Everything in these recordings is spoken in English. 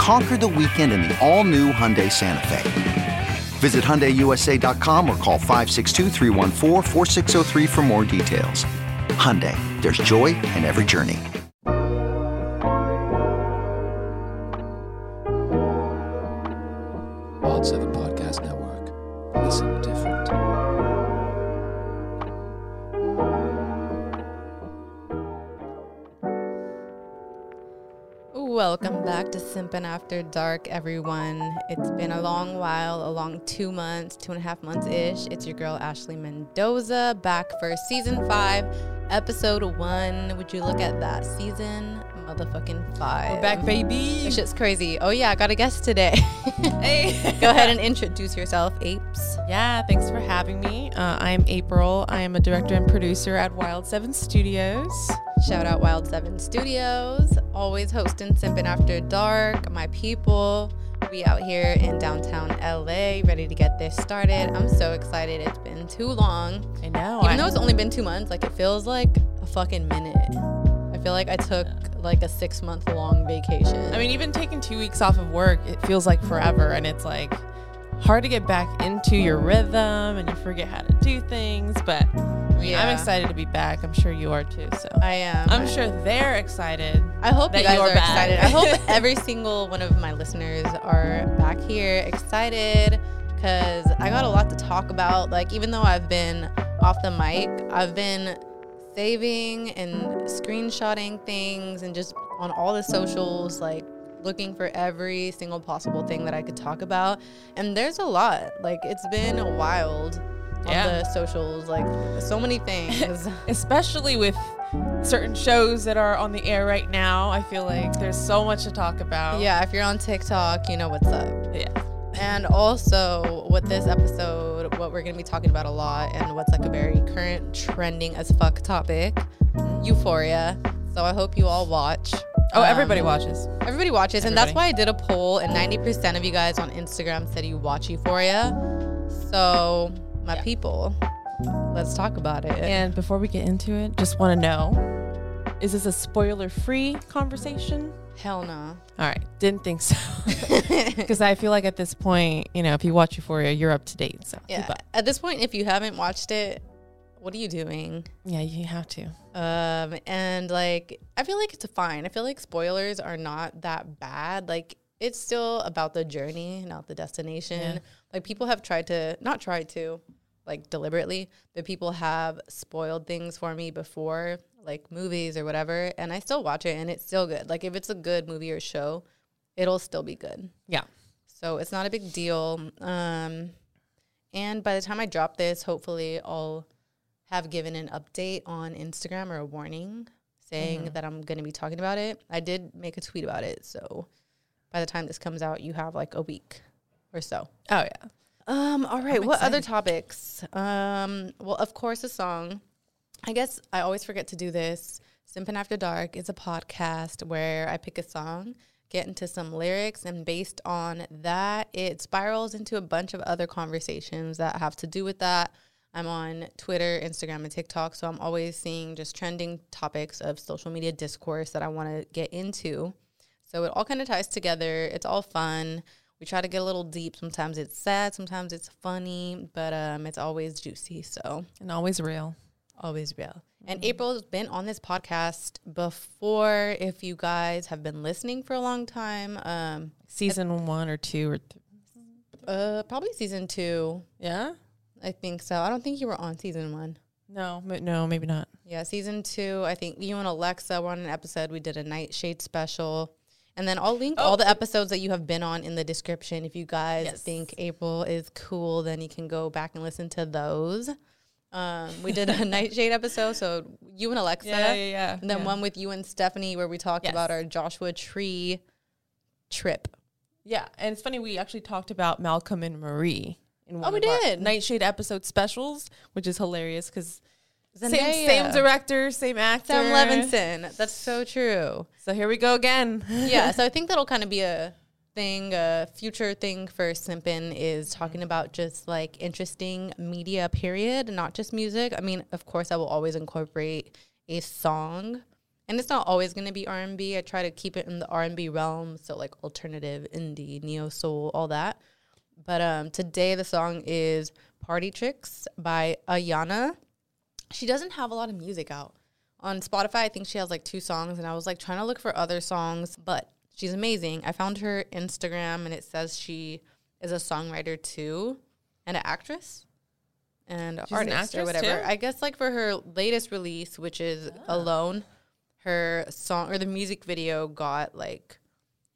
Conquer the weekend in the all new Hyundai Santa Fe. Visit HyundaiUSA.com or call 562-314-4603 for more details. Hyundai, there's joy in every journey. Odd 7 Podcast Network. Listen different. Welcome back to Simpin' After Dark, everyone. It's been a long while, a long two months, two and a half months ish. It's your girl Ashley Mendoza back for season five, episode one. Would you look at that? Season motherfucking five. We're back, baby. This shit's crazy. Oh, yeah, I got a guest today. Hey. Go ahead and introduce yourself, Apes. Yeah, thanks for having me. Uh, I am April. I am a director and producer at Wild Seven Studios. Shout out Wild Seven Studios, always hosting Simpin' After Dark. My people, we out here in downtown LA, ready to get this started. I'm so excited. It's been too long. I know. Even I, though it's only been two months, like it feels like a fucking minute. I feel like I took like a six month long vacation. I mean, even taking two weeks off of work, it feels like forever, and it's like hard to get back into your rhythm, and you forget how to do things. But I mean, Yeah. I'm excited to be back. I'm sure you are too. So I am. I'm sure they're excited. I hope you that guys you're are back. excited. I hope every single one of my listeners are back here excited because I got a lot to talk about. Like, even though I've been off the mic, I've been saving and screenshotting things and just on all the socials, like looking for every single possible thing that I could talk about. And there's a lot. Like, it's been wild Yeah. on the socials. Like, so many things. especially with certain shows that are on the air right now. I feel like there's so much to talk about. yeah, if you're on TikTok, you know what's up. Yeah. And also with this episode, what we're gonna be talking about a lot and what's like a very current trending as fuck topic, Euphoria. So I hope you all watch. Oh, Um, everybody watches. Everybody watches, and that's why I did a poll, and 90% of you guys on Instagram said you watch Euphoria. So my Yeah. people, let's talk about it. And before we get into it, just want to know is this a spoiler free conversation? Hell no. All right, didn't think so. Because I feel like at this point, you know, if you watch Euphoria, you're up to date. So Yeah. At this point, if you haven't watched it, what are you doing? Yeah, you have to. Um, and like, I feel like it's fine. I feel like spoilers are not that bad. Like, it's still about the journey, not the destination. Yeah. Like, people have tried to, not tried to, like deliberately, but people have spoiled things for me before, like movies or whatever. And I still watch it and it's still good. Like, if it's a good movie or show, it'll still be good. Yeah. So it's not a big deal. Um, and by the time I drop this, hopefully I'll have given an update on Instagram or a warning saying that I'm going to be talking about it. I did make a tweet about it. So by the time this comes out, you have like a week or so. Oh, yeah. Um, all right. What other topics? Um, well, of course, a song. I guess I always forget to do this. Simpin' After Dark is a podcast where I pick a song, get into some lyrics, and based on that, it spirals into a bunch of other conversations that have to do with that. I'm on Twitter, Instagram, and TikTok. So I'm always seeing just trending topics of social media discourse that I want to get into. So it all kind of ties together. It's all fun. We try to get a little deep. Sometimes it's sad, sometimes it's funny, but um, it's always juicy. So And always real. Always real. And April's been on this podcast before. If you guys have been listening for a long time, um, Season one or two or th- uh, probably season two. yeah. I think so. I don't think you were on season one. No, no, maybe not. Yeah, season two. I think you and Alexa were on an episode. We did a Nightshade special. And then I'll link all the episodes that you have been on in the description. If you guys Yes. think April is cool, then you can go back and listen to those. Um, we did a Nightshade episode. So you and Alexa. Yeah, yeah, yeah, And then yeah. one with you and Stephanie where we talked Yes. about our Joshua Tree trip. Yeah, and it's funny we actually talked about Malcolm and Marie in one Oh, we of our did. Nightshade episode specials, which is hilarious because same same director, same actor, Sam Levinson. That's so true. So here we go again. yeah, so I think that'll kind of be a thing, a future thing for Simpin is talking about just like interesting media period, not just music. I mean, of course, I will always incorporate a song, and it's not always going to be R and B. I try to keep it in the R and B realm, so like alternative, indie, neo soul, all that. But um, today the song is "Party Tricks" by Äyanna she doesn't have a lot of music out on Spotify. I think she has like two songs, and I was like trying to look for other songs, but she's amazing. I found her Instagram, and it says she is a songwriter too, and an actress, and an She's an artist or whatever. too? I guess like for her latest release, which is ah. Alone, her song or the music video got like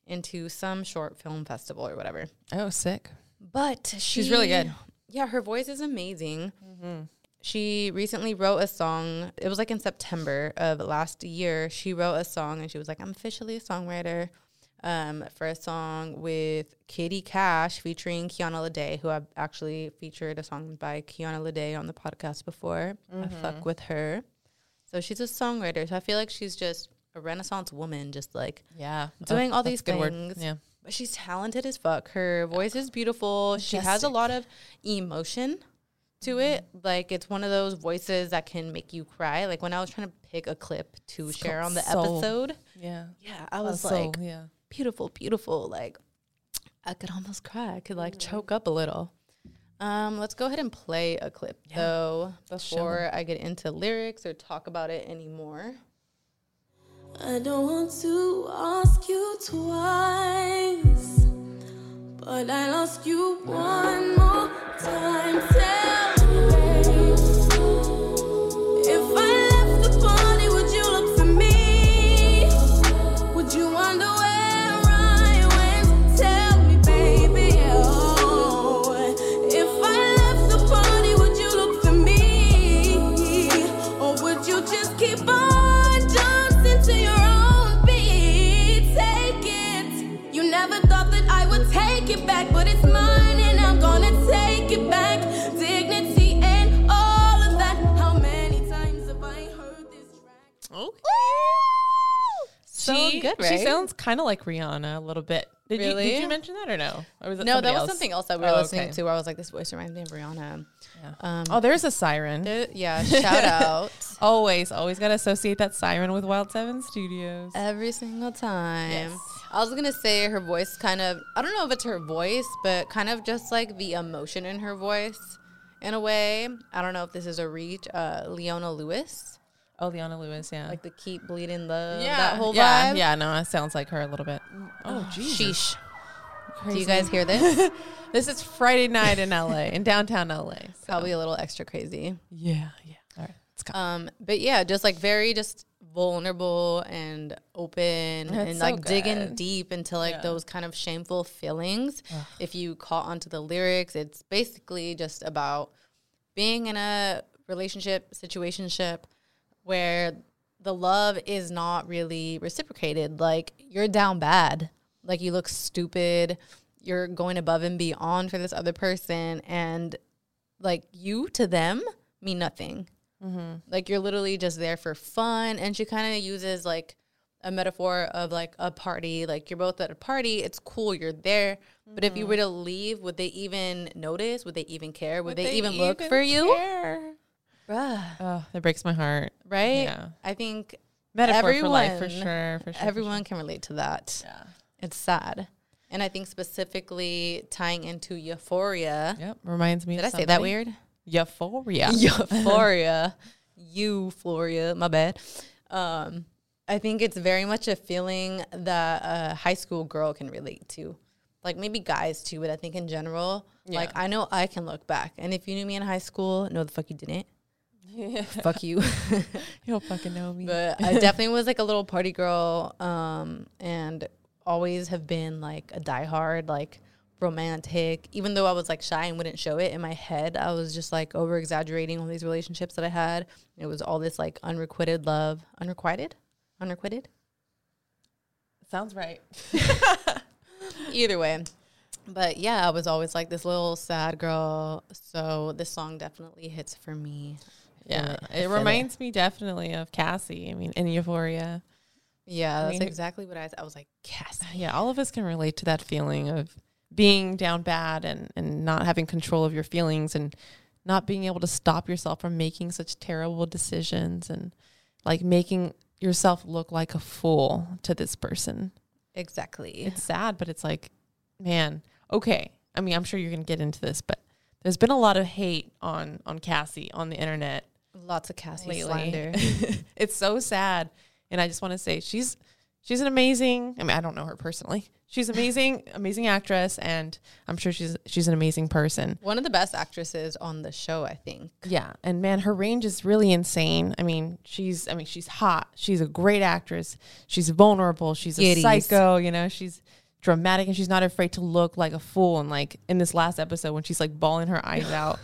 into some short film festival or whatever. Oh, sick. But She's really good. Yeah, her voice is amazing. Mm-hmm. She recently wrote a song. It was like in September of last year. She wrote a song and she was like, I'm officially a songwriter um, for a song with Katie Cash featuring Kiana Lede, who I've actually featured a song by Kiana Lede on the podcast before. I mm-hmm. fuck with her. So she's a songwriter. So I feel like she's just a renaissance woman, just like Yeah, oh, doing all these a good word. things. Yeah, But she's talented as fuck. Her voice is beautiful. She has a lot of emotion to mm-hmm. it. Like it's one of those voices that can make you cry. Like when I was trying to pick a clip to share on the soul. episode. yeah. Yeah, I was Oh, like, soul, yeah. Beautiful, beautiful. Like I could almost cry. I could like choke up a little. Um, let's go ahead and play a clip though before I get into lyrics or talk about it anymore. I don't want to ask you twice, but I'll ask you one more time. Tell So she, good, She sounds kind of like Rihanna a little bit. Did you did you mention that or no? Or was it No, that was else? something else that we were Oh, listening okay. to where I was like, this voice reminds me of Rihanna. Yeah. Um, oh, there's a siren. There- yeah, shout out always, always got to associate that siren with Wild Seven Studios. every single time. Yes. I was gonna say her voice kind of I don't know if it's her voice, but kind of just like the emotion in her voice in a way. I don't know if this is a reach. Uh, Leona Lewis, oh, Leona Lewis, yeah. like the keep bleeding love, yeah, that whole yeah, vibe. Yeah, no, it sounds like her a little bit. Oh, Jesus. Sheesh. Do you guys hear this? This is Friday night in LA, in downtown LA. so- Probably a little extra crazy. Yeah, yeah. All right, let's go. Um, but yeah, just like very just vulnerable and open That's and so like digging deep into like Yeah. those kind of shameful feelings. If you caught onto the lyrics, it's basically just about being in a relationship, situationship where the love is not really reciprocated. Like you're down bad. Like you look stupid. You're going above and beyond for this other person and like you to them mean nothing. Like you're literally just there for fun. And she kind of uses like a metaphor of like a party. Like you're both at a party, it's cool, you're there. But if you were to leave, would they even notice? Would they even care? Would, they, even look for you? Bruh. Oh, that breaks my heart. Right? Yeah. I think Metaphor for life, for Everyone- sure. For sure. for everyone sure. can relate to that. Yeah. It's sad. And I think specifically tying into euphoria. Yep. Reminds me. Did I of say that weird? Euphoria. Euphoria. Euphoria, my bad. Um, I think it's very much a feeling that a high school girl can relate to. Like maybe guys too, but I think in general, like Yeah. I know I can look back. And if you knew me in high school, no the fuck you didn't. Yeah. Fuck you. You don't fucking know me. but I definitely was like a little party girl, um, and always have been like a diehard, like romantic. Even though I was like shy and wouldn't show it in my head, I was just like over exaggerating all these relationships that I had. It was all this like unrequited love, unrequited, unrequited. Sounds right. Either way. But yeah, I was always like this little sad girl. So this song definitely hits for me. I Yeah. I It reminds me definitely of Cassie. I mean, in Euphoria. Yeah, that's mean, exactly what I. I was like, Cassie. Yeah, all of us can relate to that feeling of being down bad and, and not having control of your feelings and not being able to stop yourself from making such terrible decisions and like making yourself look like a fool to this person. Exactly. It's sad, but it's like, man, okay. I mean, I'm sure you're going to get into this, but there's been a lot of hate on on Cassie on the internet Lots of Cassie lately. slander. it's so sad. And I just want to say she's she's an amazing I mean, I don't know her personally. She's amazing, amazing actress and I'm sure she's she's an amazing person. One of the best actresses on the show, I think. Yeah. And man, her range is really insane. I mean, she's I mean, she's hot. She's a great actress. She's vulnerable. She's a psycho, you know, she's dramatic and she's not afraid to look like a fool and like in this last episode when she's like bawling her eyes out.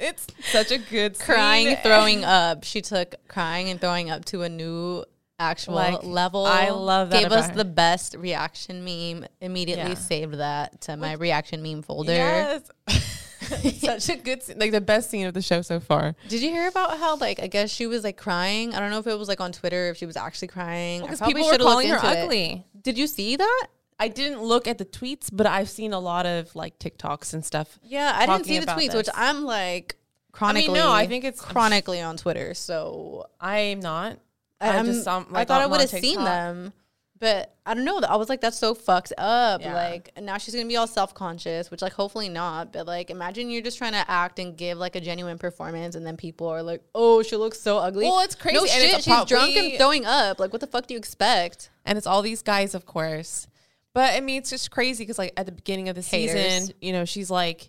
It's such a good scene. Crying, throwing up. She took crying and throwing up to a new actual Like, level. I love that Gave us her. the best reaction meme. Immediately Yeah. saved that to my reaction meme folder. Yes. Such a good scene, like the best scene of the show so far. Did you hear about how like I guess she was like crying? I don't know if it was like on Twitter if she was actually crying. Because probably people were calling her into it. ugly. Did you see that? I didn't look at the tweets, but I've seen a lot of like TikToks and stuff. Yeah, I didn't see the tweets, which. I'm like chronically. I mean, no, I think it's chronically on Twitter. So I'm not. I, I I'm- just saw, I thought I would have seen them, but I don't know. I was like, that's so fucked up. Yeah. Like now she's gonna be all self conscious, which like hopefully not. But like imagine you're just trying to act and give like a genuine performance, and then people are like, oh, she looks so ugly. Well, it's crazy, No and shit, it's she's drunk and throwing up. Like what the fuck do you expect? And it's all these guys, of course. But I mean, it's just crazy because like at the beginning of the Haters. season, you know, she's like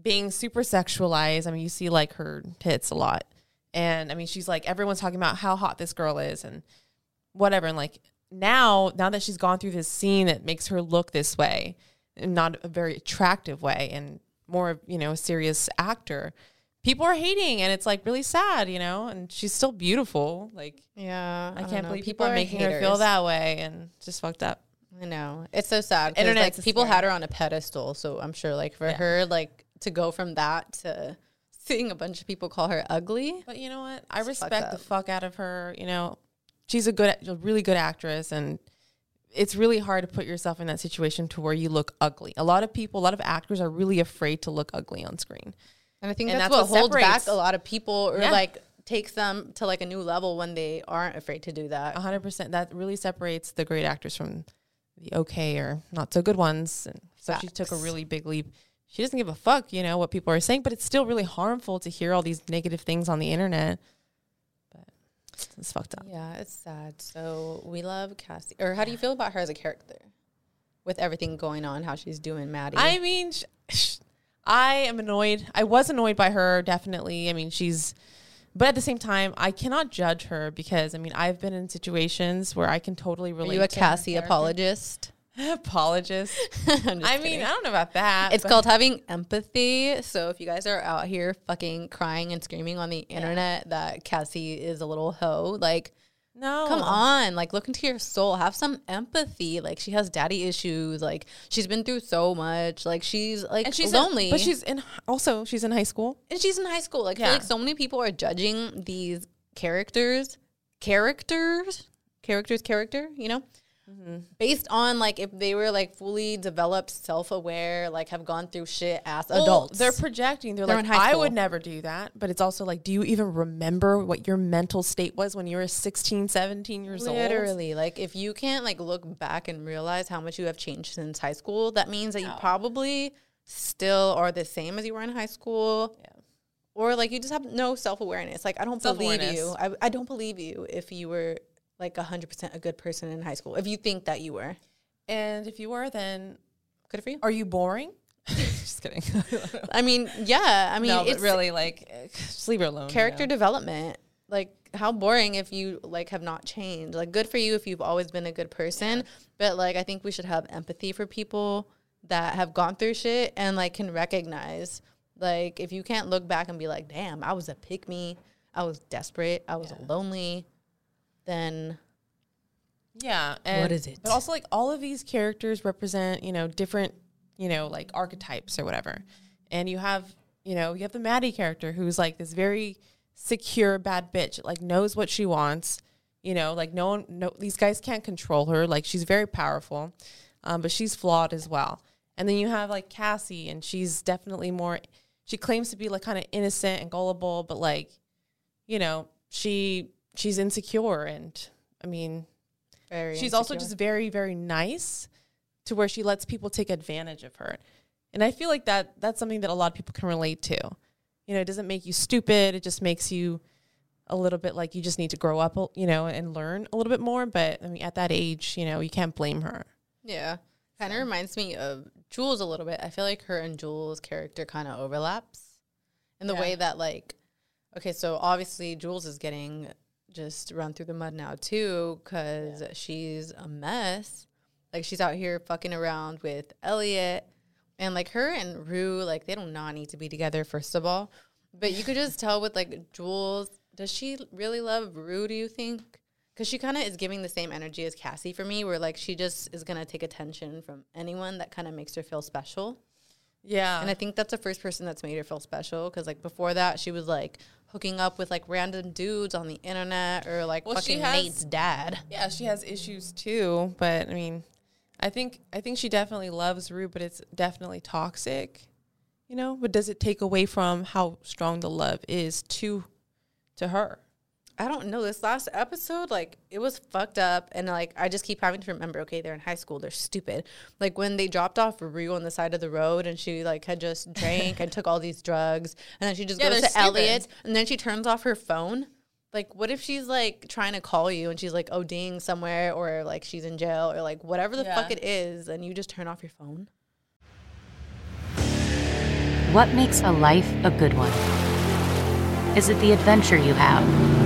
being super sexualized. I mean, you see like her tits a lot. And I mean, she's like everyone's talking about how hot this girl is and whatever. And like now, now that she's gone through this scene that makes her look this way, and not a very attractive way, and more of you know a serious actor, people are hating, and it's like really sad, you know. And she's still beautiful. Like Yeah, I, can't believe people are making her feel that way, and just fucked up. I know it's so sad. 'cause, Internet's like people scary. had her on a pedestal, so I'm sure like for Yeah. her like to go from that to seeing a bunch of people call her ugly. But you know what? I respect the fuck out of her. You know, she's a good, a really good actress, and it's really hard to put yourself in that situation to where you look ugly. A lot of people, a lot of actors are really afraid to look ugly on screen. And I think And that's, that's what, what holds back a lot of people or Yeah. like takes them to like a new level when they aren't afraid to do that. A hundred percent. That really separates the great actors from the okay or not so good ones. And so she took a really big leap. She doesn't give a fuck, you know, what people are saying, but it's still really harmful to hear all these negative things on the internet. But it's fucked up. Yeah, it's sad. So we love Cassie. Or how do you feel about her as a character? With everything going on, how she's doing Maddy. I mean, sh- sh- I am annoyed. I was annoyed by her, definitely. I mean, she's, but at the same time, I cannot judge her because I mean, I've been in situations where I can totally relate. Are you a Cassie apologist? Apologist. I mean. I don't know about that. It's called having empathy. So if you guys are out here fucking crying and screaming on the internet that Cassie is a little hoe, like no. come on, like look into your soul, have some empathy. Like she has daddy issues, like she's been through so much, like she's like And she's in- lonely, but she's in. Also, she's in high school. and she's in high school. Like I Yeah. feel like so many people are judging these characters, characters, character's character, you know? Mm-hmm. Based on like if they were like fully developed, self aware, like have gone through shit as Well, adults. They're projecting. They're, They're like, I would never do that. But it's also like, do you even remember what your mental state was when you were 16, 17 years old? Literally, like if you can't like look back and realize how much you have changed since high school, that means that you probably still are the same as you were in high school. Yeah. Or like you just have no self awareness. Like I don't believe you. I, I don't believe you if you were like hundred percent a good person in high school. If you think that you were, And if you were, then good for you. are you boring? Just kidding. I mean, yeah. I mean, no, it's really, like, just leave her alone. you character know? development. Like how boring if you like have not changed. Like good for you if you've always been a good person, but like I think we should have empathy for people that have gone through shit and like can recognize like if you can't look back and be like, "Damn, I was a pick me. I was desperate. I was lonely." Then Yeah. And, is it? But also, like, all of these characters represent, you know, different, you know, like archetypes or whatever. And you have, you know, you have the Maddy character who's like this very secure bad bitch, like knows what she wants. You know, like no one, no, these guys can't control her. Like she's very powerful, um, but she's flawed as well. And then you have like Cassie, and she's definitely more. She claims to be like kind of innocent and gullible, but like, you know, she she's insecure, and I mean, very she's also just very very nice to where she lets people take advantage of her. And i feel like that that's something that a lot of people can relate to. You know it doesn't make you stupid. It just makes you a little bit like you just need to grow up you know and learn a little bit more. But i mean at that age you know you can't blame her. Yeah. Kind of reminds me of Jules a little bit. I feel like her and Jules' character kind of overlaps in the Yeah. way that, like, okay, so obviously Jules is getting just run through the mud now, too, because she's a mess. Like, she's out here fucking around with Elliot. And, like, her and Rue, like, they do not not need to be together, first of all. But you could just tell with, like, Jules, does she really love Rue, do you think? Because she kind of is giving the same energy as Cassie for me, where like she just is gonna take attention from anyone that kind of makes her feel special. Yeah And I think that's the first person that's made her feel special. Because like before that, she was like hooking up with like random dudes on the internet or like Well, she fucking has- Nate's dad. yeah she has issues too but i mean i think i think she definitely loves rue but it's definitely toxic you know but does it take away from how strong the love is to to her I don't know. This last episode, like, it was fucked up. And, like, I just keep having to remember, okay, they're in high school. They're stupid. Like, when they dropped off Rue on the side of the road and she, like, had just drank and took all these drugs. And then she just Yeah, goes to stupid. Elliot and then she turns off her phone. Like, what if she's, like, trying to call you and she's, like, oh, ding somewhere or, like, she's in jail or, like, whatever the Yeah. fuck it is and you just turn off your phone? What makes a life a good one? Is it the adventure you have?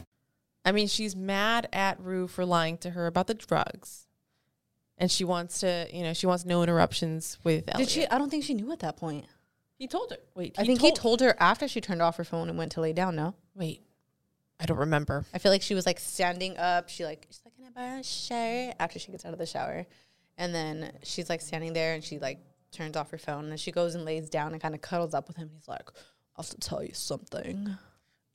I mean, she's mad at Rue for lying to her about the drugs. And she wants to, you know, she wants no interruptions with Elliot. Did she? I don't think she knew at that point. He told her. Wait, I think he told her after she turned off her phone and went to lay down. No, Wait, I don't remember. I feel like she was like standing up. She like she's like, "Can I borrow a shirt?" After she gets out of the shower, And then she's like standing there and she like turns off her phone and then she goes and lays down and kind of cuddles up with him. He's like, I have to tell you something.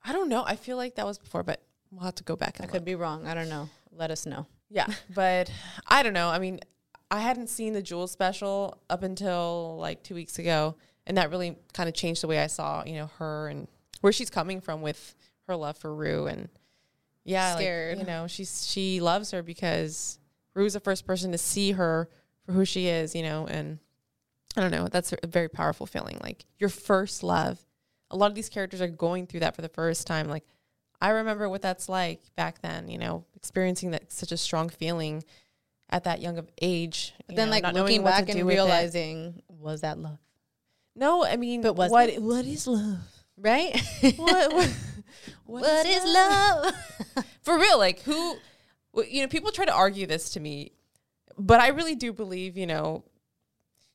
I don't know. I feel like that was before, but we'll have to go back. I And could be wrong. I don't know. Let us know. Yeah, but I don't know. I mean, I hadn't seen the Jules special up until like two weeks ago, and that really kind of changed the way I saw, you know, her and where she's coming from with her love for Rue, and yeah, like, you know, she's she loves her because Rue's the first person to see her for who she is, you know, and I don't know. That's a very powerful feeling. Like your first love. A lot of these characters are going through that for the first time. Like I remember what that's like back then, you know, experiencing that such a strong feeling at that young of age. Then know, like looking back and realizing, was that love? No, I mean, But was what it? what is love? Right? What what, what is love? For real, like who you know, people try to argue this to me, but I really do believe, you know,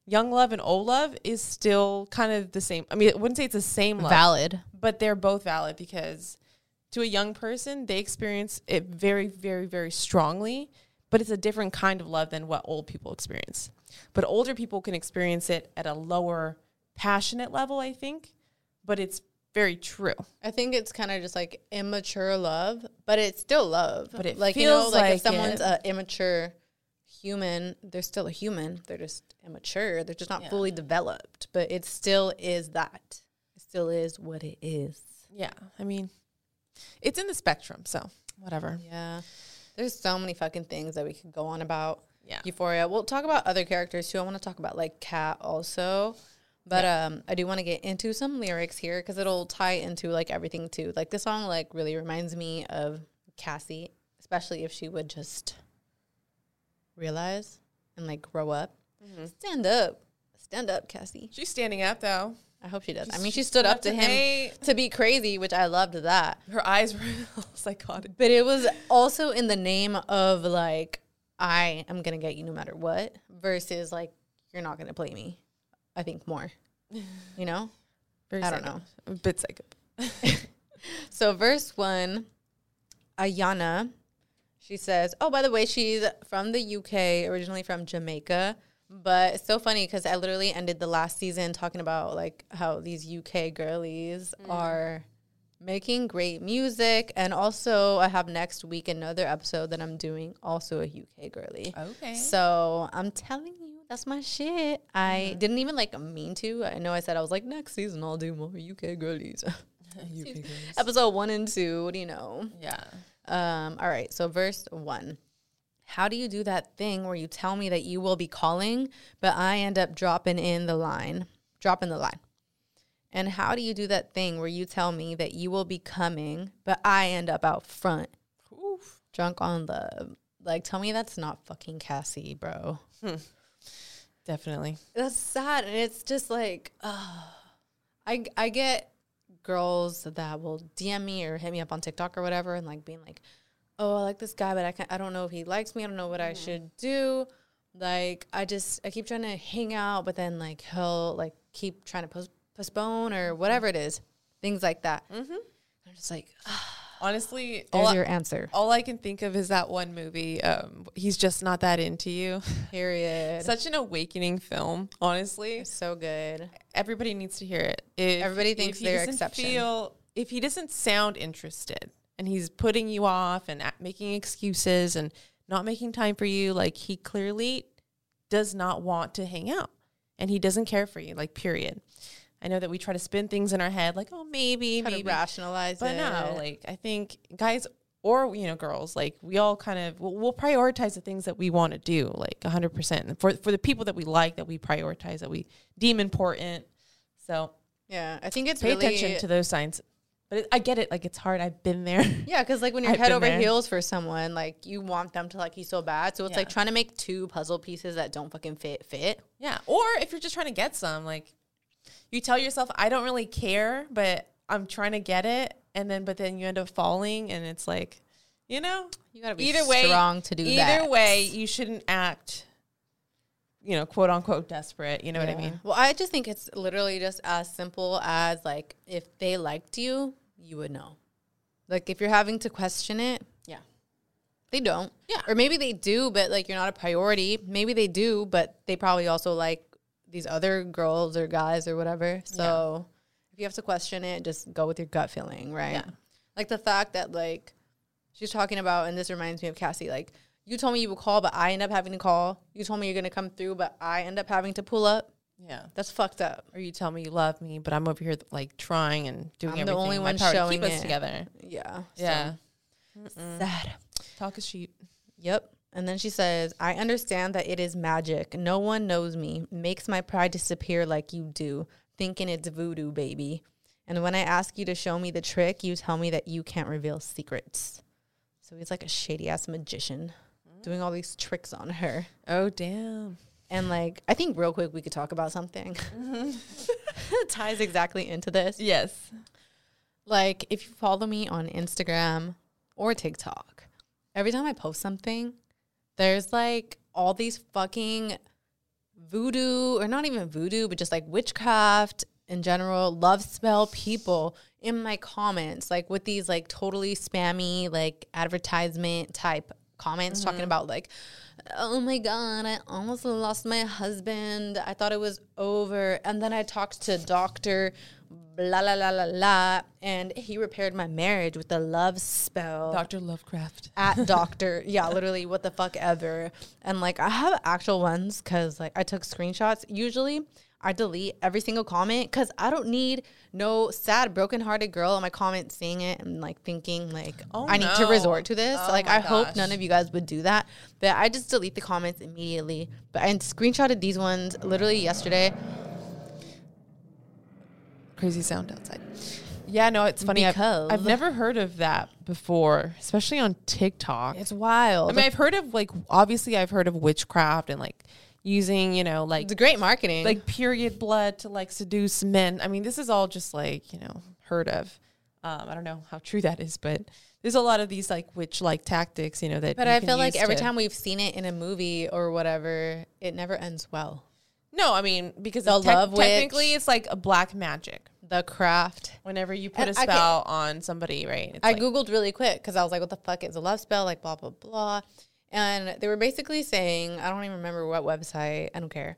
young love and old love is still kind of the same. I mean, I wouldn't say it's the same love. Valid. but they're both valid because to a young person they experience it very very very strongly but it's a different kind of love than what old people experience but older people can experience it at a lower passionate level i think but it's very true I think it's kind of just like immature love, but it's still love. But it like you know, feels like, if someone's it. a immature human, they're still a human. They're just immature. They're just not Yeah. fully developed. But it still is that. It still is what it is. yeah i mean it's in the spectrum so whatever Yeah. There's so many fucking things that we could go on about. Yeah. Euphoria. We'll talk about other characters too. I want to talk about like Kat also. But um I do want to get into some lyrics here because it'll tie into like everything too. Like this song like really reminds me of Cassie, especially if she would just realize and like grow up. Stand up. Stand up, Cassie. she's standing up though I hope she does. I mean, she stood up to him to be crazy, which I loved that. her eyes were psychotic But it was also in the name of like, I am gonna get you no matter what, versus like, you're not gonna play me. I think more, you know. Very I don't know. a bit psycho So verse one, Äyanna, she says, "Oh, by the way, she's from the UK, originally from Jamaica." But it's so funny because I literally ended the last season talking about like how these UK girlies are making great music, and also I have next week another episode that I'm doing, also a UK girly. okay So I'm telling you, that's my shit. I didn't even like mean to. I know I said I was like next season I'll do more UK girlies. Episode one and two. What do you know? yeah Um. All right. So verse one. How do you do that thing where you tell me that you will be calling, but I end up dropping in the line, dropping the line? And how do you do that thing where you tell me that you will be coming, but I end up out front, Oof. drunk on love? Like, tell me that's not fucking Cassie, bro. definitely That's sad, and it's just like, uh, I I get girls that will DM me or hit me up on TikTok or whatever, and like being like, "Oh, I like this guy, but I can't, I don't know if he likes me. I don't know what I should do." Like, I just I keep trying to hang out, but then like he'll like keep trying to post- postpone or whatever it is, things like that. Mm-hmm. I'm just like, honestly there's all I- your answer. all I can think of is that one movie. Um, he's just not that into you. Period. Such an awakening film, honestly. so good. Everybody needs to hear it. If, Everybody thinks he they're doesn't exception. Feel, if he doesn't sound interested and he's putting you off and making excuses and not making time for you, like he clearly does not want to hang out and he doesn't care for you. Like period. I know that we try to spin things in our head, like oh maybe, Try maybe rationalize but it. no, like I think guys or you know girls, like we all kind of we'll, we'll prioritize the things that we want to do, like hundred percent for for the people that we like, that we prioritize, that we deem important. So yeah, I think it's pay really attention to those signs. But it, I get it, like it's hard. I've been there. Yeah, because like when you're I've head over there. heels for someone, like you want them to like you so bad. So it's like trying to make two puzzle pieces that don't fucking fit fit. yeah. Or if you're just trying to get some, like you tell yourself, I don't really care, but I'm trying to get it, and then but then you end up falling, and it's like, you know, You gotta be either way strong to do that. either that. way you shouldn't act you know quote unquote desperate you know what i mean Well, I just think it's literally just as simple as like if they liked you, you would know. Like if you're having to question it, yeah They don't. Yeah. Or maybe they do, but like you're not a priority. Maybe they do, but they probably also like these other girls or guys or whatever. So if you have to question it, just go with your gut feeling, right? Yeah. Like the fact that like she's talking about, and this reminds me of Cassie, like you told me you would call, but I end up having to call. You told me you're gonna come through, but I end up having to pull up. Yeah. That's fucked up. Or you tell me you love me, but I'm over here like trying and doing everything. I'm the only one showing keep us it. together. Yeah. so- Yeah. Sad. Talk is cheap. Yep. And then she says, I understand that it is magic. No one knows me. Makes my pride disappear like you do, thinking it's voodoo, baby. And when I ask you to show me the trick, you tell me that you can't reveal secrets. So he's like a shady ass magician hmm? doing all these tricks on her. Oh damn. And like, I think real quick we could talk about something. It mm-hmm. ties exactly into this. Yes. Like, if you follow me on Instagram or TikTok, every time I post something, there's like all these fucking voodoo, or not even voodoo, but just like witchcraft in general, love spell people in my comments, like with these like totally spammy, like advertisement type comments talking mm-hmm. about like, oh my God, I almost lost my husband. I thought it was over. And then I talked to Dr. Blah, la, la, la, la. And he repaired my marriage with a love spell Dr. Lovecraft. at doctor. yeah, literally, what the fuck ever. And like, I have actual ones because like I took screenshots. Usually, I delete every single comment because I don't need no sad, broken-hearted girl in my comment seeing it and like thinking like Oh, I need to resort to this. Oh like, I hope none of you guys would do that. But I just delete the comments immediately. But I screenshotted these ones literally yesterday. Crazy sound outside. Yeah, no, it's funny. I've, I've never heard of that before, especially on TikTok. It's wild. I mean, I've heard of like obviously I've heard of witchcraft and like using, you know, like it's great marketing. like period blood to like seduce men. I mean, this is all just like, you know, heard of. Um, I don't know how true that is, but there's a lot of these like witch like tactics, you know, that but I feel like every to- time we've seen it in a movie or whatever, it never ends well. No, I mean, because The tec- love witch. technically it's like a black magic. The craft. Whenever you put And a spell on somebody, right? It's I like- googled really quick because I was like, "What the fuck is a love spell?" Like blah blah blah, and they were basically saying, I don't even remember what website. I don't care.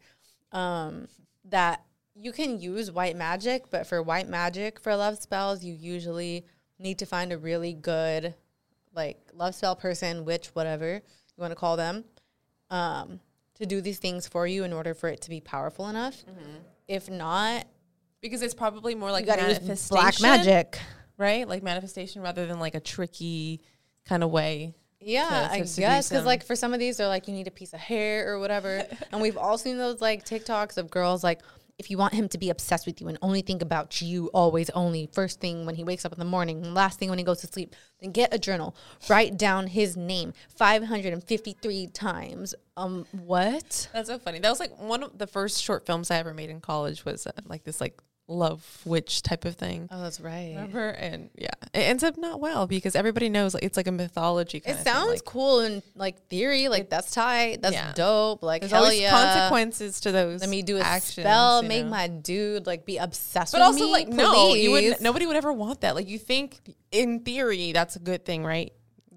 Um, that you can use white magic, but for white magic for love spells, you usually need to find a really good, like love spell person, witch, whatever you want to call them, um, to do these things for you in order for it to be powerful enough. If not, because it's probably more like you manifestation, black magic. right? Like manifestation rather than like a tricky kind of way. Yeah, I guess because like for some of these, they're like you need a piece of hair or whatever, and we've all seen those like TikToks of girls like if you want him to be obsessed with you and only think about you always only first thing when he wakes up in the morning, last thing when he goes to sleep, then get a journal, write down his name five hundred and fifty three times. Um, what? That's so funny. That was like one of the first short films I ever made in college was uh, like this like love witch type of thing. Oh, that's right. Remember? And yeah, it ends up not well because everybody knows like it's like a mythology. Kind It of thing. sounds Like, cool and like theory, like that's tight, that's Yeah. dope. Like There's hell always yeah. consequences to those. Let me do a actions, spell, you make know? my dude like be obsessed with me, But also, me. like, no, you would. Nobody would ever want that. Like, you think in theory that's a good thing, right?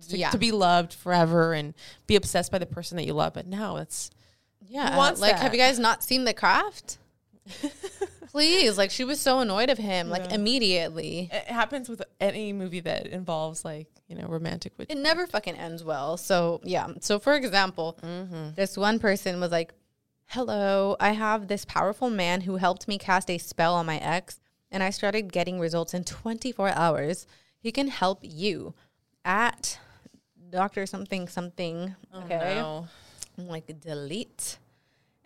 To, Yeah. to be loved forever and be obsessed by the person that you love. But no, it's Yeah. wants like, that? have you guys not seen The Craft? Please. Like, she was so annoyed of him, like, immediately. it happens with any movie that involves like you know romantic witch. It never fucking ends well. So, yeah. So, for example, mm-hmm. this one person was like, Hello, I have this powerful man who helped me cast a spell on my ex, and I started getting results in 24 hours. He can help you at Doctor something something. Oh, okay. No. I'm like, delete.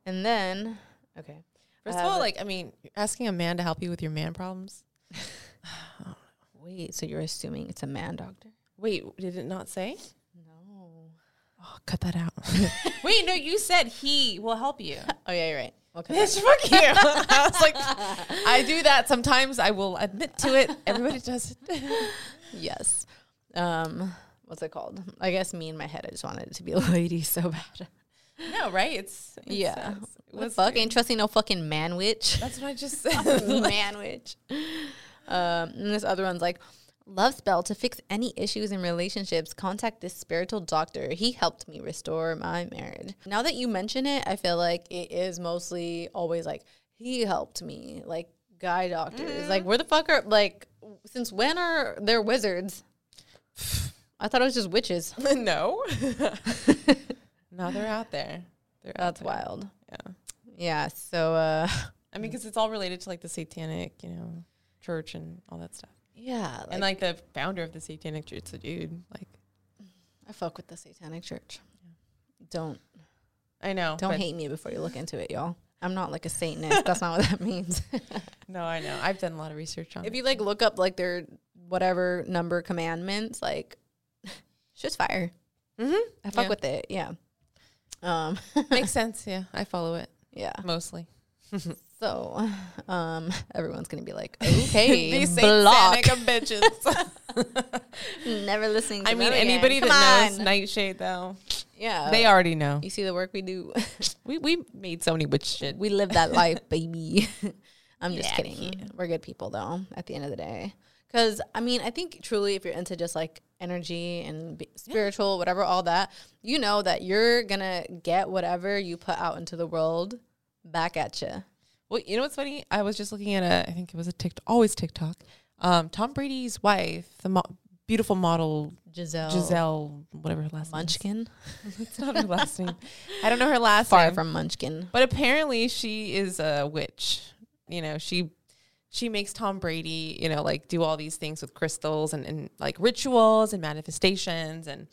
And then, okay. First of all, like I mean, asking a man to help you with your man problems. Wait, so you're assuming it's a man doctor? Wait, did it not say? No. Oh, cut that out. Wait, no, you said he will help you. Oh yeah, you're right. Okay. Bitch, fuck you. I was like, I do that sometimes. I will admit to it. Everybody does it. yes. Um, what's it called? I guess me in my head, I just wanted it to be a lady so bad. No, right? It's, it's yeah. it's- What the fuck? Ain't trusting no fucking man witch. That's what I just said. man witch. Um, and this other one's like, Love spell to fix any issues in relationships. Contact this spiritual doctor. He helped me restore my marriage. Now that you mention it, I feel like it is mostly always like he helped me, like guy doctors. Like where the fuck are like since when are there wizards? I thought it was just witches. no. No, they're out there. They're out That's there. wild. Yeah. Yeah. So uh I mean, because it's all related to like the satanic, you know, church and all that stuff. yeah, and like the founder of the satanic church, the dude, like I fuck with the satanic church. Don't I know. don't hate me before you look into it, y'all. I'm not like a Satanist. That's not what that means. No, I know. I've done a lot of research on if you like look up like their whatever number commandments, like shit's fire. mm-hmm. I fuck Yeah. with it. Yeah. Um. Makes sense. Yeah, I follow it yeah. mostly. So, um, everyone's gonna be like, okay, These block. bitches. Never listening. To I mean, again. anybody Come that knows. Nightshade, though, yeah, they already know. You see the work we do. We we made so many witch shit. we live that life, baby. I'm just outta kidding. We're good people, though. At the end of the day, because I mean, I think truly, if you're into just like energy and spiritual, whatever, all that, you know that you're gonna get whatever you put out into the world back at you. Well, you know what's funny? I was just looking at a, I think it was a TikTok, always TikTok. Um, Tom Brady's wife, the mo- beautiful model Gisele, Gisele, whatever her last Munchkin, name. is. That's not her last name. I don't know her last far name. from Munchkin. But apparently she is a witch. You know, she she makes Tom Brady, you know, like do all these things with crystals and, and like rituals and manifestations and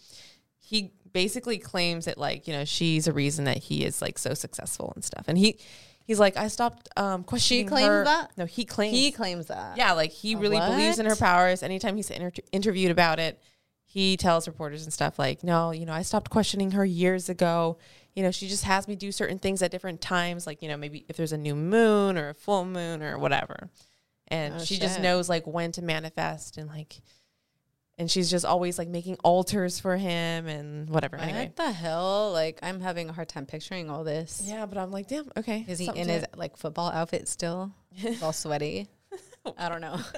he basically claims that like, you know, she's a reason that he is like so successful and stuff. And he he's like, I stopped um questioning claims her- that? No, he claims He claims that. yeah, like he really believes in her powers. Anytime he's inter- interviewed about it, he tells reporters and stuff like, "No, you know, I stopped questioning her years ago. You know, she just has me do certain things at different times, like you know, maybe if there's a new moon or a full moon or whatever, and Oh, she just knows like when to manifest and like." And she's just always like making altars for him and whatever. Anyway, What the hell? Like, I'm having a hard time picturing all this. yeah, but I'm like, damn, okay. Is he in his it. like football outfit still? He's all sweaty. I don't know.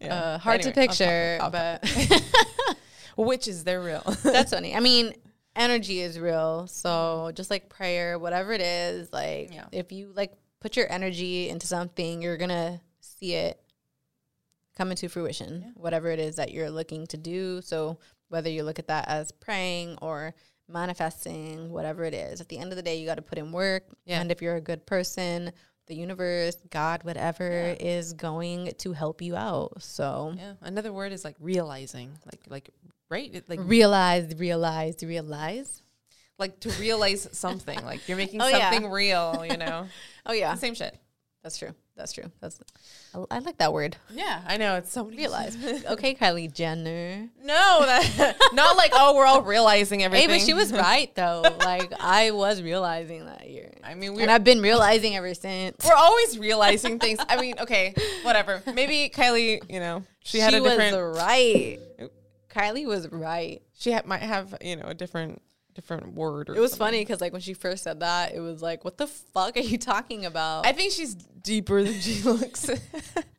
Yeah. Uh, hard to Anyway, off picture, topic, off but topic. witches, they're real. that's funny. I mean, energy is real. So just like prayer, whatever it is, like Yeah. if you like put your energy into something, you're gonna see it come into fruition. Whatever it is that you're looking to do. So whether you look at that as praying or manifesting, whatever it is, at the end of the day, you got to put in work. Yeah. And if you're a good person, the universe, God, whatever is going to help you out. So Yeah. Another word is like realizing, like like right, It- like realize, realize, realize. like to realize something. Like you're making Oh, yeah. something real. You know, Oh yeah, same shit. that's true. That's true. That's I, I like that word. Yeah, I know it's so many. Realize. okay, Kylie Jenner. No, that not like oh, we're all realizing Hey, everything. but she was right though. like I was realizing that year, I mean, and we're I've been realizing ever since. we're always realizing things. I mean, okay, whatever. Maybe Kylie, you know, she had a different. was right. Kylie was right. she ha- might have you know a different different word. Or It was something. funny because like when she first said that, it was like, "What the fuck are you talking about?" I think she's deeper than she looks.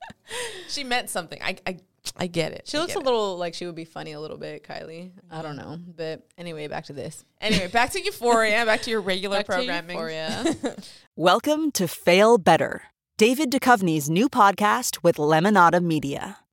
she meant something. I I I get it. she I looks get a it. little like she would be funny a little bit, Kylie. I don't know, but anyway, back to this. Anyway, back to Euphoria. Back to your regular Back programming. Euphoria. Welcome to Fail Better, David Duchovny's new podcast with Lemonada Media.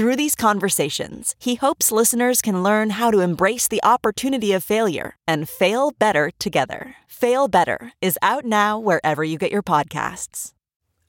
Through these conversations, he hopes listeners can learn how to embrace the opportunity of failure and fail better together. Fail Better is out now wherever you get your podcasts.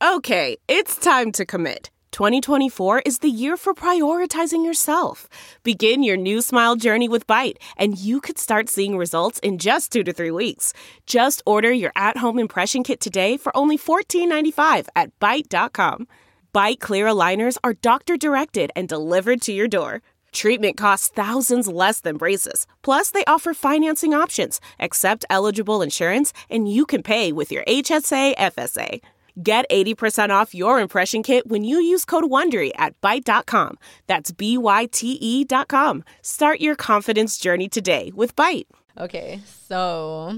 Okay, it's time to commit. 2024 is the year for prioritizing yourself. Begin your new smile journey with Byte, and you could start seeing results in just two to three weeks. Just order your at home impression kit today for only $14.95 at Byte.com. Byte Clear aligners are doctor directed and delivered to your door. Treatment costs thousands less than braces. Plus, they offer financing options, accept eligible insurance, and you can pay with your HSA FSA. Get 80% off your impression kit when you use code WONDERY at Byte.com. That's B-Y-T-E dot com. Start your confidence journey today with Byte. Okay, so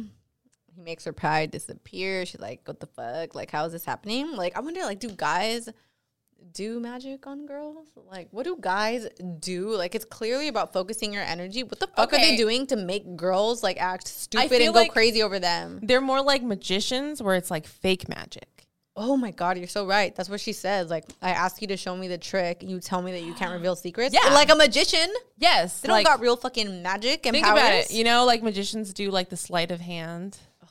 he makes her pride disappear. She's like, "What the fuck? Like, how is this happening?" Like, I wonder, like, do guys do magic on girls? Like, what do guys do? Like, it's clearly about focusing your energy. What the fuck are they doing to make girls like act stupid and go like- crazy over them? They're more like magicians where it's like fake magic. Oh my god, you're so right. That's what she says. Like, I ask you to show me the trick. You tell me that you can't reveal secrets. Yeah. like a magician. Yes. They don't like, got real fucking magic and think powers. about it. You know, like magicians do like the sleight of hand.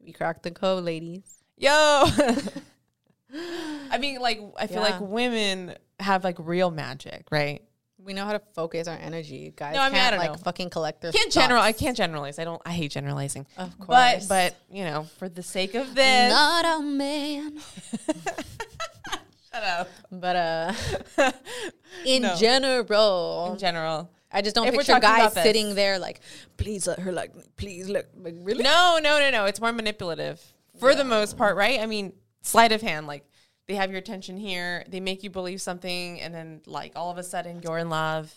we cracked the code, ladies. Yo. I mean, like I feel Yeah. like women have like real magic, right? We know how to focus our energy, guys. No, I mean, I can't don't like know. fuck collect their. Can't general. I can't generalize. I don't. I hate generalizing. Of course. but you know, for the sake of this, Not a man. shut up. But uh, in No. general, In general, I just don't If picture guys sitting there like, please let her like me. Please look. Like, really? no, no, no, no. It's more manipulative for the most part, right? I mean, sleight of hand. Like they have your attention here. They make you believe something, and then like all of a sudden you're in love,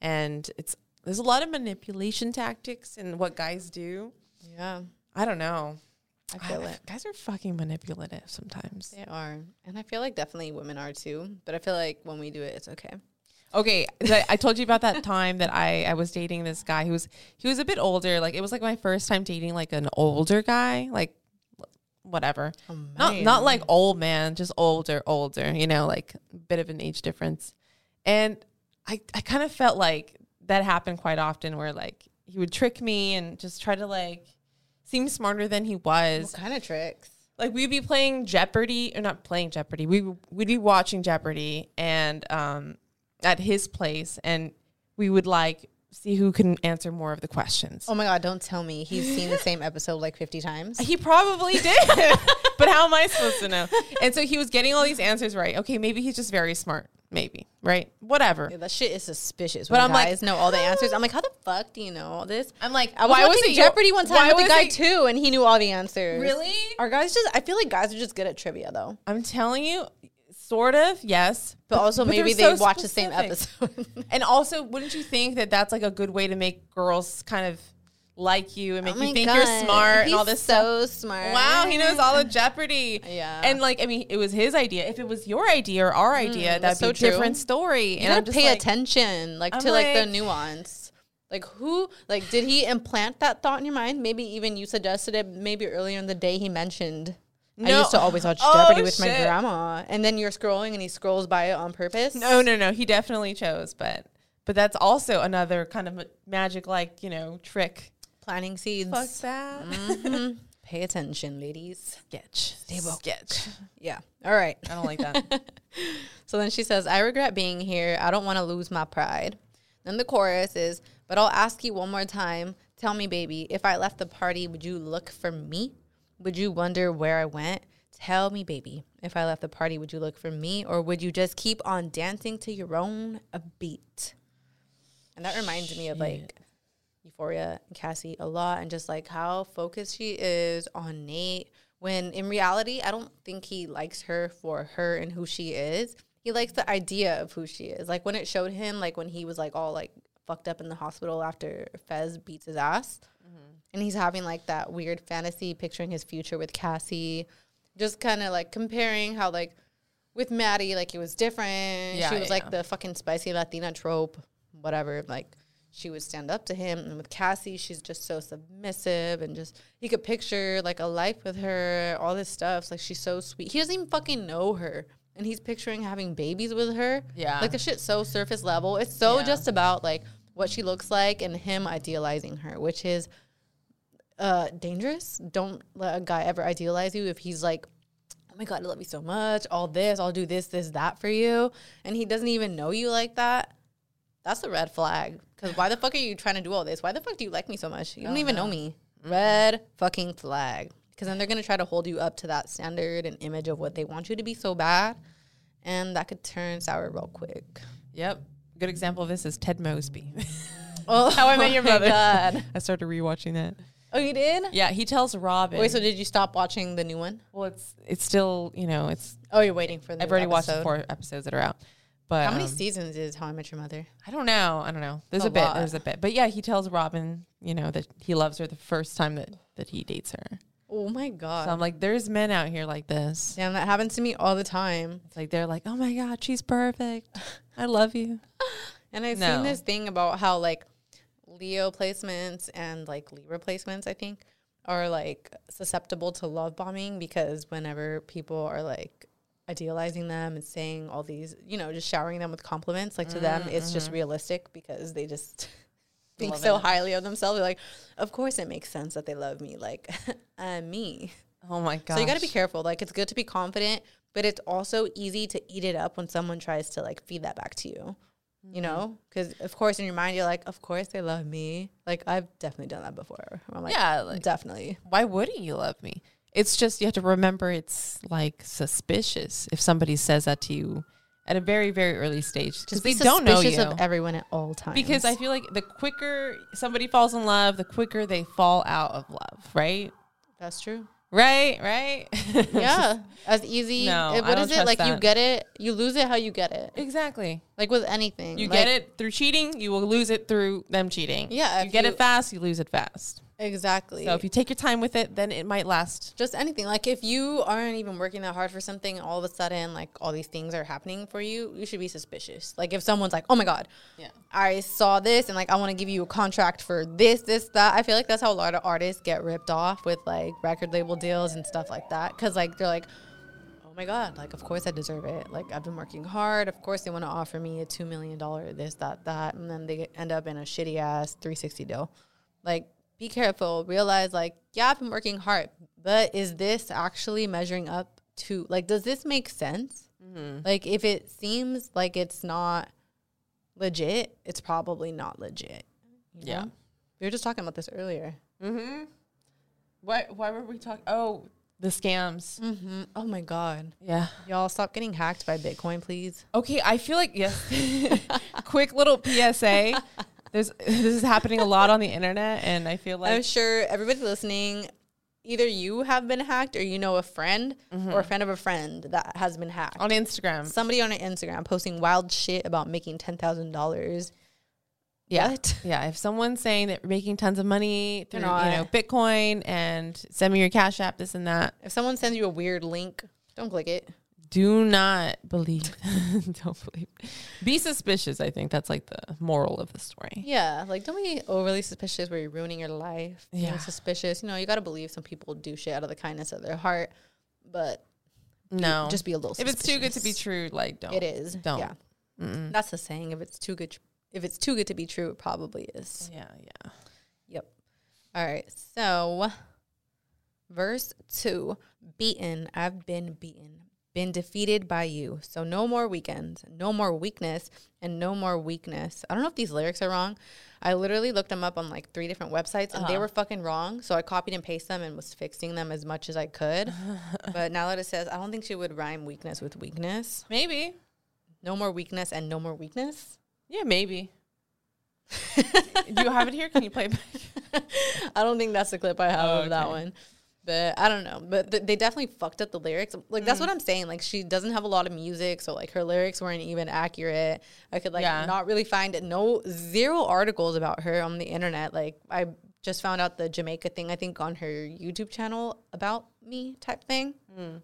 and it's there's a lot of manipulation tactics in what guys do. Yeah, I don't know. I feel it. Guys are fucking manipulative sometimes. They are, and I feel like definitely women are too. But I feel like when we do it, it's okay. Okay, I, I told you about that time that I I was dating this guy who was he was a bit older. Like it was like my first time dating like an older guy, like whatever. not not like old man, just older, older. You know, like a bit of an age difference. And I I kind of felt like that happened quite often, where like he would trick me and just try to like seem smarter than he was What kind of tricks? like we'd be playing Jeopardy or not playing Jeopardy. We we'd be watching Jeopardy and um at his place and we would like see who can answer more of the questions. Oh my god! Don't tell me he's seen the same episode like fifty times. He probably did. but how am I supposed to know? And so he was getting all these answers right. Okay, maybe he's just very smart. Maybe, right? Whatever. Yeah, that shit is suspicious. But I'm like, guys know all the ah. answers. I'm like, how the fuck do you know all this? I'm like, I was why was it Jeopardy one time with the guy it- too, and he knew all the answers. Really? Are guys just? I feel like guys are just good at trivia though, I'm telling you, sort of, yes. but also but maybe they so watch the same episode. And also, wouldn't you think that that's like a good way to make girls kind of like you and make Oh you think you're God, smart and all this stuff? so smart. Wow, he knows all of Jeopardy. Yeah. And like, I mean, it was his idea. If it was your idea or our idea, that'd Mm, that's be so a true. different story. You and gotta pay like, attention, like I'm to like, the nuance. Like who? Like did he implant that thought in your mind? Maybe even you suggested it. Maybe earlier in the day he mentioned. I used to always watch Oh, Jeopardy with my grandma, and then you're scrolling and he scrolls by it on purpose. No, no, no. He definitely chose, but but that's also another kind of magic, like you know, trick. planting seeds. Fuck that. Mhm. Pay attention, ladies. Sketch. Sketch. Yeah. All right. I don't like that. So then she says, I regret being here. I don't want to lose my pride. Then the chorus is, But I'll ask you one more time. Tell me, baby, if I left the party, would you look for me? Would you wonder where I went? Tell me, baby, if I left the party, would you look for me? Or would you just keep on dancing to your own beat? And that reminds me of like Euphoria and Cassie a lot and just like how focused she is on Nate when in reality I don't think he likes her for her and who she is. He likes the idea of who she is. Like when it showed him like when he was like all like fucked up in the hospital after Fez beats his ass. And he's having like that weird fantasy picturing his future with Cassie. Just kind of like comparing how like with Maddy like it was different. Yeah, she was yeah, like yeah. the fucking spicy Latina trope, whatever. Like she would stand up to him, and with Cassie, she's just so submissive and just he could picture like a life with her, all this stuff. It's like she's so sweet. He doesn't even fucking know her, and he's picturing having babies with her. Yeah. like the shit's so surface level. It's so just about like what she looks like and him idealizing her, which is uh dangerous. Don't let a guy ever idealize you if he's like oh my god, I love you so much, all this, I'll do this, this, that for you, and he doesn't even know you like that, that's a red flag. Because why the fuck are you trying to do all this? Why the fuck do you like me so much? You don't even know me. Red fucking flag. Because then they're gonna try to hold you up to that standard and image of what they want you to be so bad, and that could turn sour real quick. Yep. good example of this is Ted Mosby. Oh, How I Met Your Mother. God. I started rewatching that. Oh, you did? Yeah, he tells Robin. Wait, so did you stop watching the new one? well, it's it's still you know it's Oh, you're waiting for the I've already watched the four episodes that are out. But How many um, seasons is How I Met Your Mother? I don't know. I don't know. There's A a, bit. There's a bit. But yeah, he tells Robin, you know, that he loves her the first time that that he dates her. Oh my god. So I'm like, there's men out here like this. Damn, that happens to me all the time. It's like they're like, oh my god, she's perfect. I love you. And I've No. seen this thing about how like Leo placements and like Libra placements, I think, are like susceptible to love bombing because whenever people are like idealizing them and saying all these, you know, just showering them with compliments, like to mm, them, it's just mm-hmm. realistic because they just think Love so it. highly of themselves. They're like, of course it makes sense that they love me. Like, I'm uh, me. Oh my god. So you got to be careful. Like, it's good to be confident, but it's also easy to eat it up when someone tries to like feed that back to you. You mm-hmm. know, because of course in your mind you're like, of course they love me. Like I've definitely done that before. I'm like, Yeah, like- definitely. Why wouldn't you love me? It's just you have to remember it's like suspicious if somebody says that to you at a very very early stage because Just they be don't know suspicious you. of everyone at all times. because I feel like the quicker somebody falls in love, the quicker they fall out of love, right? that's true. Right, right. Yeah, as easy. No, eh, I don't is it like? You get it, you lose it how you get it. exactly. Like with anything, You Like, get it through cheating, you will lose it through them cheating. Yeah, You get you- it fast, you lose it fast. Exactly. So if you take your time with it, then it might last. just anything like if you aren't even working that hard for something all of a sudden like all these things are happening for you you should be suspicious like if someone's like oh my god Yeah. i saw this and like i want to give you a contract for this this that i feel like that's how a lot of artists get ripped off with like record label deals and stuff like that because like they're like oh my god like of course i deserve it like i've been working hard of course they want to offer me a $2 million this that that and then they end up in a shitty ass 360 deal like be careful realize like yeah i've been working hard but is this actually measuring up to like does this make sense like if it seems like it's not legit it's probably not legit Yeah. know? we were just talking about this earlier Mm-hmm. Why why were we talking oh, the scams. mm-hmm. oh my god Yeah. y'all stop getting hacked by bitcoin please Okay, I feel like yes. Quick little PSA. There's this is happening a lot on the internet, and I feel like i'm sure everybody listening either you have been hacked or you know a friend or a mm-hmm. friend of a friend that has been hacked on Instagram, somebody on Instagram posting wild shit about making ten thousand dollars. yeah, What? yeah. If someone's saying that making tons of money through you know. Bitcoin and send me your Cash App, this and that, If someone sends you a weird link, don't click it. Do not believe. Don't believe. Be suspicious. I think that's like the moral of the story. Yeah, like don't be overly suspicious where you're ruining your life. Yeah. suspicious. You know, you gotta believe some people do shit out of the kindness of their heart, but No, just be a little. if it's too good to be true, like don't. it is. Don't. Yeah, Mm-mm. that's the saying. If it's too good, if it's too good to be true, it probably is. Yeah, yeah. Yep. All right. So, verse two beaten, I've been beaten, been defeated by you. So, no more weekends, no more weakness, and no more weakness. I don't know if these lyrics are wrong. I literally looked them up on like three different websites and they uh-huh. were fucking wrong. So, I copied and pasted them and was fixing them as much as I could. but now that it says, I don't think she would rhyme weakness with weakness. Maybe. No more weakness and no more weakness. Yeah, maybe. Do you have it here? Can you play it back? I don't think that's the clip I have Oh, of that okay. one. But I don't know. But th- they definitely fucked up the lyrics. Like that's what Mm. I'm saying. Like she doesn't have a lot of music, so like her lyrics weren't even accurate. I could like Yeah. not really find no zero articles about her on the internet. Like I just found out the Jamaica thing. I think on her YouTube channel about me type thing.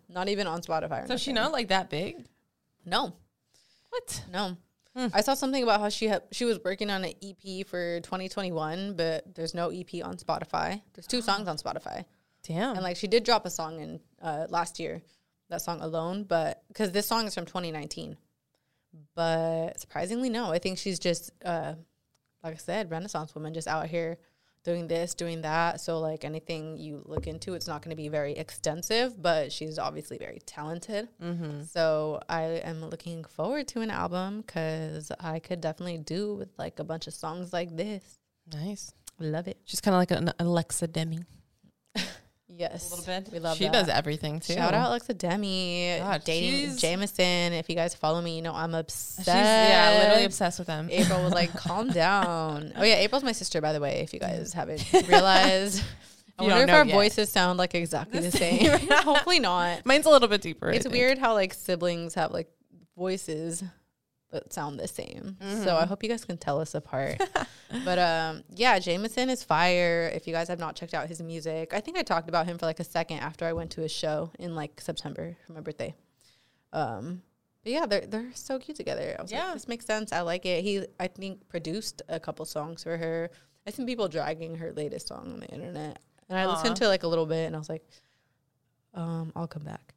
Not even on Spotify. Mm. So she not like that big? No, What? no. Hmm. I saw something about how she had she was working on an EP for 2021, but there's no EP on Spotify. There's two songs on Spotify. Damn. And like she did drop a song in uh, last year, that song alone, but because this song is from 2019. But surprisingly, no. I think she's just, uh, like I said, Renaissance woman, just out here doing this, doing that. So like anything you look into, it's not going to be very extensive, but she's obviously very talented. mm-hmm. So I am looking forward to an album because I could definitely do with like a bunch of songs like this. Nice. Love it. She's kind of like an Alexa Demie. Yes, a little bit. We love she that. does everything too. Shout out Alexa Demie God, dating she's- Jameson. If you guys follow me, you know I'm obsessed. She's yeah, literally obsessed with them. April was like, "Calm down." Oh yeah, April's my sister, by the way. If you guys haven't realized, I You wonder don't if know our yet. voices sound like exactly the same. Hopefully not. Mine's a little bit deeper. I It's think. weird how like siblings have like voices that sound the same. So I hope you guys can tell us apart. but um yeah, Jameson is fire. If you guys have not checked out his music, I think I talked about him for like a second after I went to his show in like September for my birthday. Um but yeah, they're they're so cute together. I was Yeah. like, this makes sense. I like it. He I think produced a couple songs for her. I seen people dragging her latest song on the internet. And I listened to like a little bit and I was like, um, I'll come back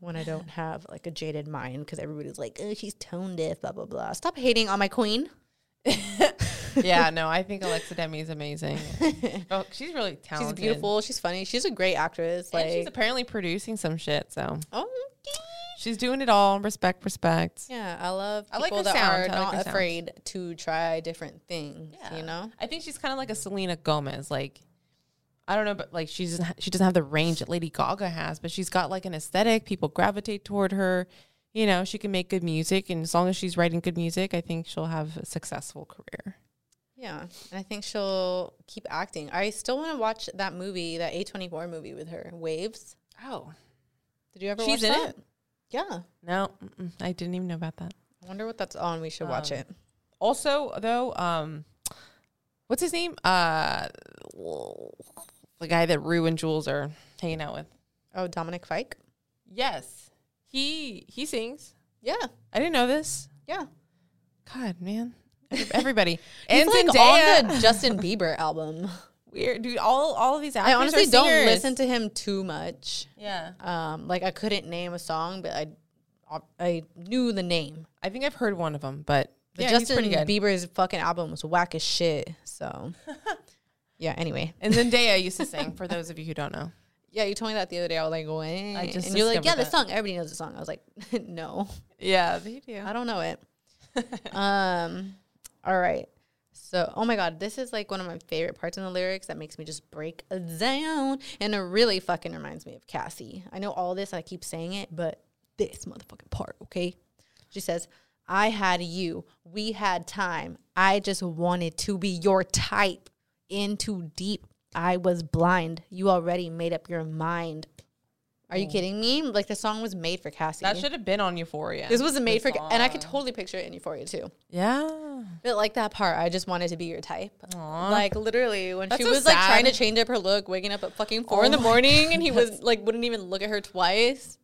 when I don't have like a jaded mind because everybody's like, oh, she's tone deaf, blah blah blah. Stop hating on my queen. yeah, no, I think Alexa Demie is amazing. oh, she's really talented. She's beautiful. She's funny. She's a great actress. And Like, she's apparently producing some shit. So oh, she's doing it all. Respect, respect. yeah. I love I like people her that sound. are I like not her sound. afraid to try different things. You know. I think she's kind of like a Selena Gomez. Like, I don't know, but like she's she doesn't have the range that Lady Gaga has, but she's got like an aesthetic. People gravitate toward her. You know, she can make good music, and as long as she's writing good music, I think she'll have a successful career. Yeah, and I think she'll keep acting. I still want to watch that movie, that A twenty four movie with her, Waves. Oh, Did you ever? She's watch in that? it? Yeah, no, I didn't even know about that. I wonder what that's on. We should watch Um, it. Also, though, um, what's his name? Uh, the guy that Rue and Jules are hanging out with. Oh, Dominic Fike. Yes, he he sings. Yeah, I didn't know this. yeah. God, man, everybody and like Zendaya. on the Justin Bieber album. Weird, dude. All all of these actors. I honestly don't singers. listen to him too much. Yeah, Um, like I couldn't name a song, but I, I knew the name. I think I've heard one of them, but But yeah, Justin. Bieber's fucking album was whack as shit. So, yeah. Anyway, and Zendaya used to sing. For those of you who don't know, yeah, you told me that the other day. I was like, what? I just and you're like, yeah, the song. Everybody knows the song. I was like, no, yeah, they do. I don't know it. um, all right. So, oh my God, this is like one of my favorite parts in the lyrics that makes me just break down. And it really fucking reminds me of Cassie. I know all this, I keep saying it, but this motherfucking part, okay? She says, I had you. We had time. I just wanted to be your type. In too deep. I was blind. You already made up your mind. Are you hmm. kidding me? Like the song was made for Cassie. That should have been on Euphoria. This was made for, This and I could totally picture it in Euphoria too. Yeah. But like that part, I just wanted to be your type. Aw. Like literally, when That's she so was like trying to change up her look, waking up at fucking four in Oh the my morning, and he was like wouldn't even look at her twice.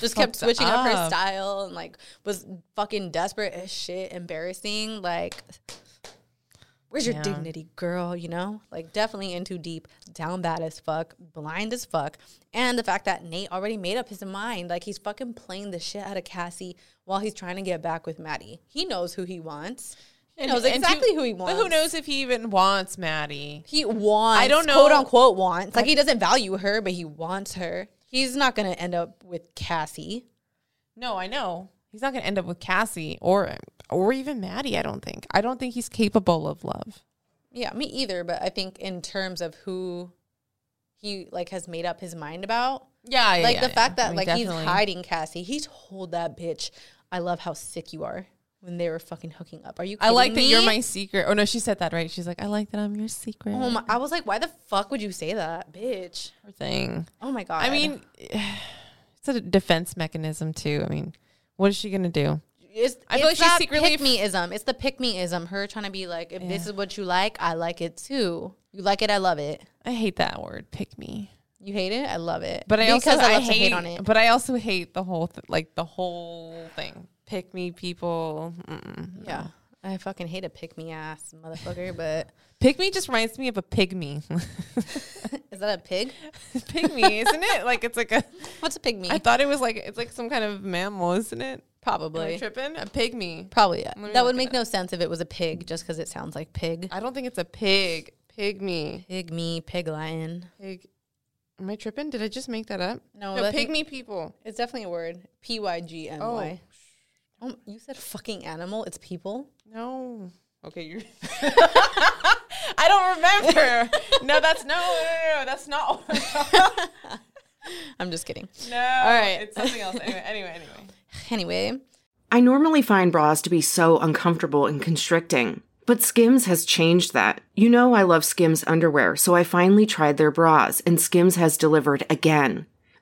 Just kept switching up. her style and like was fucking desperate as shit, embarrassing. Like, where's your Yeah. dignity, girl? You know, like definitely in too deep, down bad as fuck, blind as fuck, and the fact that Nate already made up his mind. Like he's fucking playing the shit out of Cassie while he's trying to get back with Maddy. He knows who he wants. He knows and exactly to- who he wants. But who knows if he even wants Maddy? He wants. I don't know- Quote unquote wants. Like he doesn't value her, but he wants her. He's not gonna end up with Cassie. No, I know. He's not going to end up with Cassie or or even Maddy, I don't think. I don't think he's capable of love. Yeah, me either. But I think in terms of who he like has made up his mind about, Yeah, like the fact that like he's hiding Cassie, he told that bitch, "I love how sick you are." When they were fucking hooking up, are you? I like kidding that you're my secret. Oh no, she said that right. She's like, I like that I'm your secret. Oh my! I was like, why the fuck would you say that, bitch? Poor thing. Oh my god! I mean, it's a defense mechanism too. I mean, what is she gonna do? It's, I feel it's like she's secretly- pick meism. It's the pick me ism. Her trying to be like, if this is what you like, I like it too. You like it, I love it. I hate that word. Pick me. You hate it, I love it. But I because also I I love to hate, hate on it. But I also hate the whole th- like the whole thing. Pick me, people. Mm-mm, yeah, I fucking hate a pick me ass motherfucker. But Pick me just reminds me of a pygmy. is that a pig? pygmy, isn't it? Like it's like a. What's a pig me? I thought it was like it's like some kind of mammal, isn't it? Probably. tripping? A pygmy. Probably. Yeah. That would make no sense if it was a pig, just because it sounds like pig. I don't think it's a pig. Pygmy. Pig me, pig lion. Pig. Am I tripping? Did I just make that up? No, no pygmy people. It's definitely a word. P y g m y. Oh, Oh, you said fucking animal. It's people. No. Okay, you. I don't remember. no, that's no, no, no, no that's not. I'm just kidding. no. All right. it's something else. Anyway, anyway, anyway. Anyway, I normally find bras to be so uncomfortable and constricting, but Skims has changed that. You know, I love Skims underwear, so I finally tried their bras, and Skims has delivered again.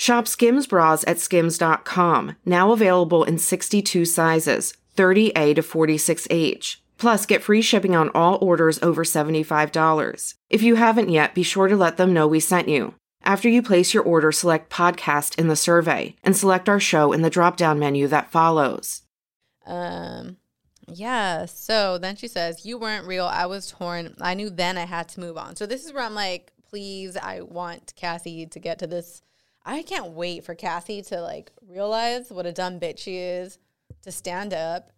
Shop Skims bras at skims.com, now available in 62 sizes, 30A to 46H. Plus, get free shipping on all orders over $75. If you haven't yet, be sure to let them know we sent you. After you place your order, select podcast in the survey and select our show in the drop down menu that follows. um, yeah. So then she says, "You weren't real. I was torn. I knew then I had to move on." So this is where I'm like, please, I want Cassie to get to this. I can't wait for Cassie to like realize what a dumb bitch she is, to stand up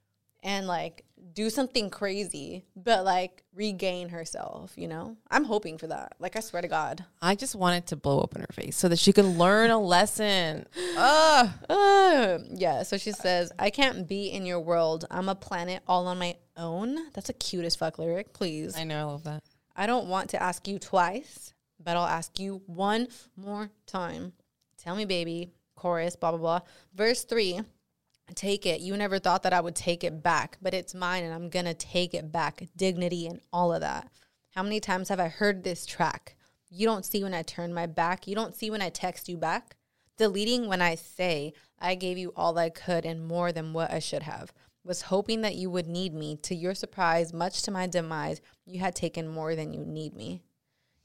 and like do something crazy, but like regain herself. You know, I'm hoping for that. Like I swear to God. I just wanted to blow open her face so that she could learn a lesson. Ugh. Uh, yeah, so she says, I can't be in your world. I'm a planet all on my own. That's a cute as fuck lyric, please. I know, I love that. I don't want to ask you twice, but I'll ask you one more time. Tell me, baby. Chorus, blah, blah, blah. Verse three, take it. You never thought that I would take it back, but it's mine and I'm going to take it back. Dignity and all of that. How many times have I heard this track? You don't see when I turn my back. You don't see when I text you back. Deleting when I say I gave you all I could and more than what I should have. Was hoping that you would need me. To your surprise, much to my demise, you had taken more than you need me.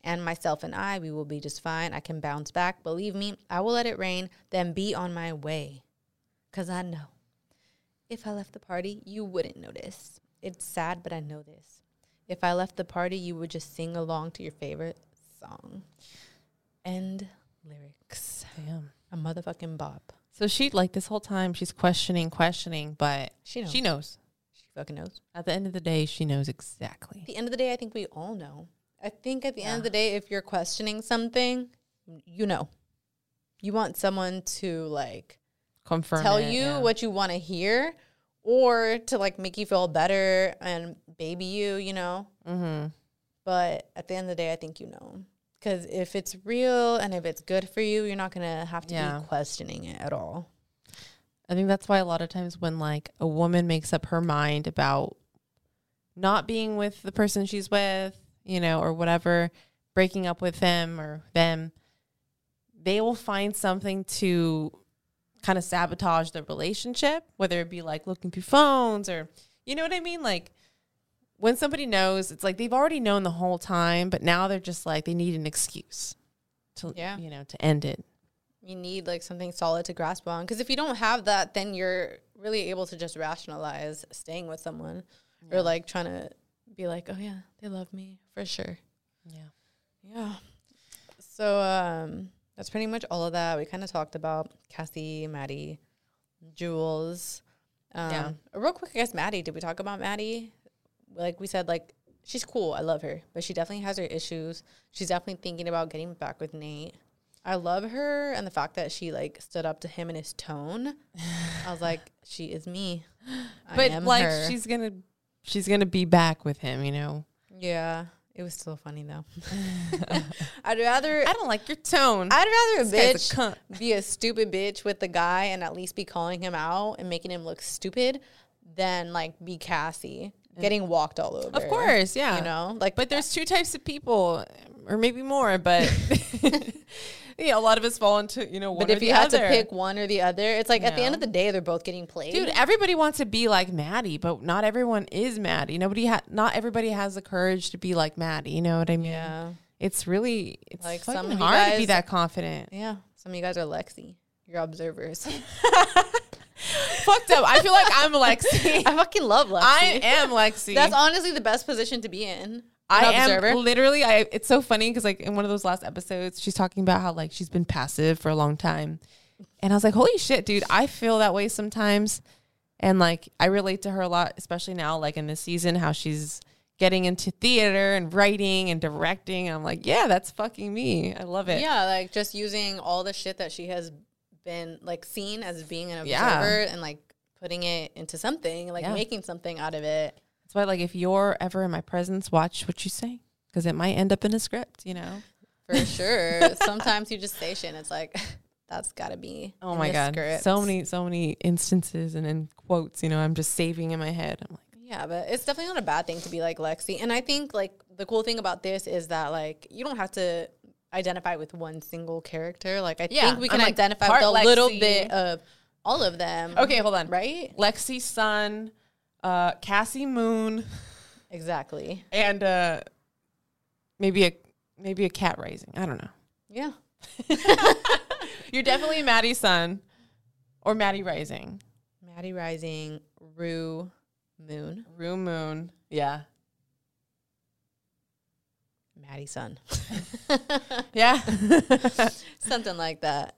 And myself and I, we will be just fine. I can bounce back. Believe me, I will let it rain, then be on my way. Because I know if I left the party, you wouldn't notice. It's sad, but I know this. If I left the party, you would just sing along to your favorite song. End lyrics. Damn. A motherfucking bop. So she like this whole time she's questioning, questioning, but She knows. she knows. She fucking knows. At the end of the day, she knows exactly. At the end of the day, I think we all know. I think at the end of the day, if you're questioning something, you know. You want someone to like Confirm tell it, you yeah. what you want to hear or to like make you feel better and baby you, you know. Mm-hmm. But at the end of the day, I think you know. Because if it's real and if it's good for you, you're not going to have to Yeah. be questioning it at all. I think that's why a lot of times when like a woman makes up her mind about not being with the person she's with, you know, or whatever, breaking up with them or them, they will find something to kind of sabotage the relationship, whether it be like looking through phones or, you know what I mean? Like when somebody knows, it's like they've already known the whole time, but now they're just like, they need an excuse to, Yeah. you know, to end it. You need like something solid to grasp on. Because if you don't have that, then you're really able to just rationalize staying with someone or like trying to be like, oh, yeah, they love me for sure. Yeah. Yeah. So um, that's pretty much all of that. We kind of talked about Cassie, Maddy, Jules. Um, Yeah. Real quick, I guess Maddy. Did we talk about Maddy? Like we said, like she's cool. I love her, but she definitely has her issues. She's definitely thinking about getting back with Nate. I love her and the fact that she like stood up to him in his tone. I was like, she is me. I but like her. she's gonna she's gonna be back with him you know yeah. It was still funny though. I'd rather i don't like your tone I'd rather a This bitch a be a stupid bitch with the guy and at least be calling him out and making him look stupid than like be Cassie getting walked all over. of course yeah You know? Like but there's two types of people or maybe more but yeah a lot of us fall into you know one or the other. but if you had other to pick one or the other, it's like at the end of the day they're both getting played. dude everybody wants to be like maddy but not everyone is maddy nobody ha- not everybody has the courage to be like maddy you know what i mean yeah. it's really it's Like, some hard to be guys- that confident Yeah. Some of you guys are Lexi. You're observers. fucked up i feel like i'm lexi I fucking love Lexi. i am lexi That's honestly the best position to be in. I am literally. I. It's so funny because like in one of those last episodes, she's talking about how like she's been passive for a long time, and I was like, holy shit, dude, I feel that way sometimes, and like I relate to her a lot, especially now, like in this season, how she's getting into theater and writing and directing. And I'm like, yeah, that's fucking me. I love it. Yeah, like just using all the shit that she has been like seen as being an observer Yeah. and like putting it into something, like Yeah. making something out of it. That's why, like, if you're ever in my presence, watch what you say because it might end up in a script. You know. For sure. Sometimes you just say shit and it's like, that's gotta be. Oh my god, script. so many, so many instances and in quotes. You know, I'm just saving in my head. I'm like, Yeah, but it's definitely not a bad thing to be like Lexi. And I think like the cool thing about this is that like you don't have to identify with one single character. Like I Yeah, think we can like, identify with a little bit of all of them. okay, hold on. Right? Lexi's sun, uh, Cassie Moon, Exactly. and uh, maybe a maybe a Kat rising. I don't know. Yeah. You're definitely Maddy's sun, or Maddy rising. Maddy Rising, Rue, Moon, Rue Moon. Yeah. Maddy Sun. Yeah. Something like that.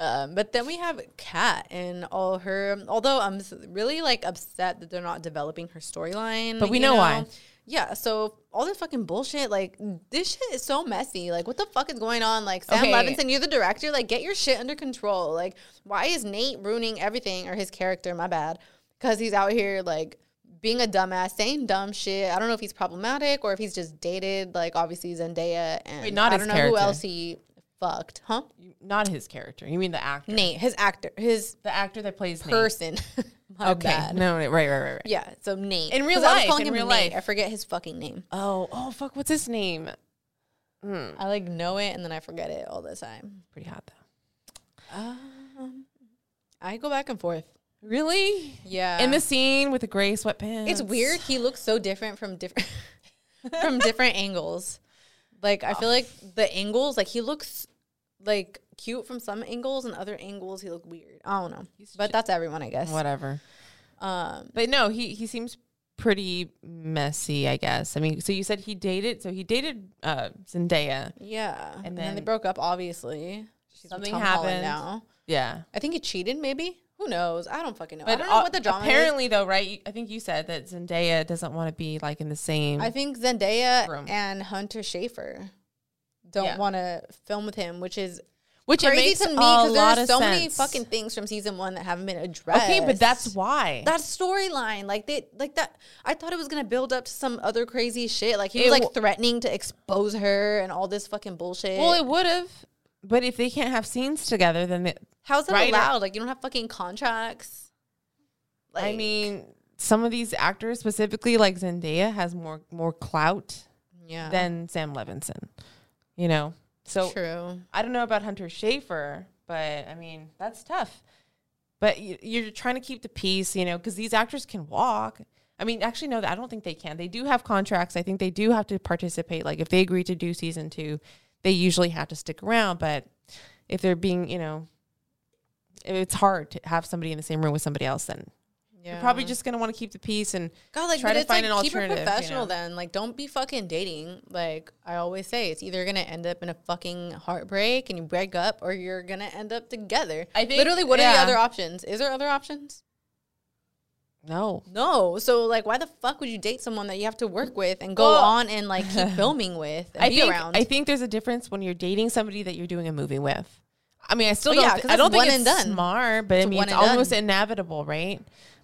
Um, but then we have Kat and all her. Although I'm really like upset that they're not developing her storyline. But we you know why. Yeah. So all this fucking bullshit, like this shit is so messy. Like, what the fuck is going on? Like, Sam Okay. Levinson, you're the director. Like, get your shit under control. Like, why is Nate ruining everything or his character? My bad, because he's out here like being a dumbass, saying dumb shit. I don't know if he's problematic or if he's just dated. Like, obviously Zendaya and Wait, not I don't know character. who else he fucked, huh? Not his character. You mean the actor? Nate, his actor, his The actor that plays person. Okay. bad. No, right, right, right, right. Yeah, so Nate. In real 'Cause I was life, calling in him real Nate. life. I forget his fucking name. Oh, oh, fuck. What's his name? I like know it and then I forget it all the time. Pretty hot though. Um, I go back and forth. Really? Yeah. In the scene with the gray sweatpants. it's weird. He looks so different from different from different angles. Like I feel like the angles, like he looks like cute from some angles, and other angles he look weird. I don't know, but that's everyone, I guess. Whatever. Um, But no, he he seems pretty messy, I guess. I mean, so you said he dated, so he dated uh Zendaya. yeah, and, then, they then broke up. Obviously, She's something happened. now. Yeah. I think he cheated. Maybe who knows? I don't fucking know. I don't know uh, what the drama is. apparently though, right? I think you said that Zendaya doesn't want to be like in the same I think Zendaya Room. and Hunter Schafer don't Yeah. want to film with him, which is which it crazy makes to me because there's so many fucking things from season one that haven't been addressed. Okay, but that's why. that storyline, like they, like that. I thought it was gonna build up to some other crazy shit. Like he It was like w- threatening to expose her and all this fucking bullshit. well, it would have. But if they can't have scenes together, then it, How's that writer- allowed? Like you don't have fucking contracts. I mean, some of these actors, specifically like Zendaya, has more more clout yeah, than Sam Levinson. You know, so true. I don't know about Hunter Schafer, but I mean that's tough. But you, you're trying to keep the peace, you know, because these actors can walk. I mean, actually, no, I don't think they can. They do have contracts. I think they do have to participate. Like if they agree to do season two, they usually have to stick around. But if they're being, you know, it's hard to have somebody in the same room with somebody else. Then Yeah, you're probably just gonna want to keep the peace and God, like try to find like, an keep alternative. it you professional know? then. Like, don't be fucking dating. Like I always say, it's either gonna end up in a fucking heartbreak and you break up, or you're gonna end up together. I think- literally, what are the other options? Is there other options? No, No. So like, why the fuck would you date someone that you have to work with and go Well- on and like keep filming with and I be think around? I think there's a difference when you're dating somebody that you're doing a movie with. I mean, I still Oh, don't. yeah, thi- 'cause I don't that's think one it's done. smart, but I It's mean, one it's almost done. inevitable, right?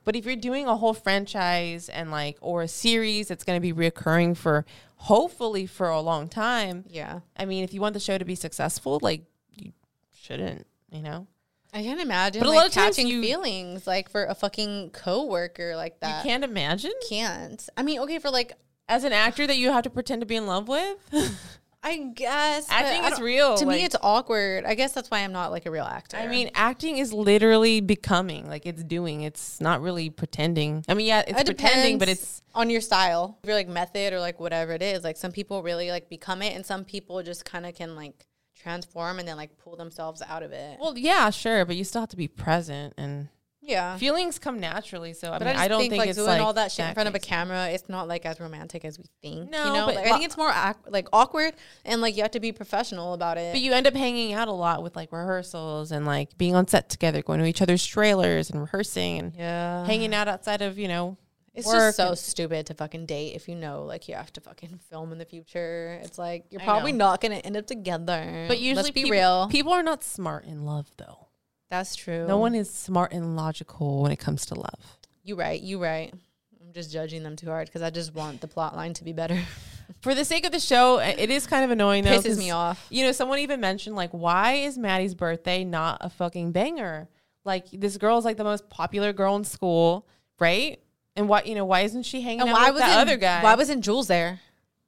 But if you're doing a whole franchise and like or a series that's going to be reoccurring for hopefully for a long time, yeah. I mean, if you want the show to be successful, like you shouldn't, you know. I can't imagine But a lot of times catching you- feelings like for a fucking coworker like that. you can't imagine Can't. I mean, okay, for like as an actor that you have to pretend to be in love with. I guess I but think it's real, To like- me, it's awkward. I guess that's why I'm not like a real actor. I mean, acting is literally becoming like it's doing. It's not really pretending. I mean, yeah, it's it pretending, but it's on your style. If you're like method or like whatever it is, like some people really like become it, and some people just kind of can like transform and then like pull themselves out of it. well, yeah, sure, but you still have to be present and Yeah. Feelings come naturally, so I But mean, I, just I, don't think, think, like it's doing like all that shit in front of a camera, it's not like as romantic as we think. No, you know, but like, I think it's more ac- like awkward and like you have to be professional about it. But you end up hanging out a lot with like rehearsals and like being on set together, going to each other's trailers and rehearsing and yeah, hanging out outside of you know. It's just so stupid to fucking date if you know like you have to fucking film in the future. It's like you're I probably know. not gonna end up together. But usually, let's be people, real. People are not smart in love, though. That's true. No one is smart and logical when it comes to love. You right. You right. I'm just judging them too hard because I just want the plot line to be better. For the sake of the show, it is kind of annoying though. Pisses me off. You know, someone even mentioned like, why is Maddy's birthday not a fucking banger? Like this girl's like the most popular girl in school, right? And why, you know, why isn't she hanging And out why with that other guy? Why wasn't Jules there?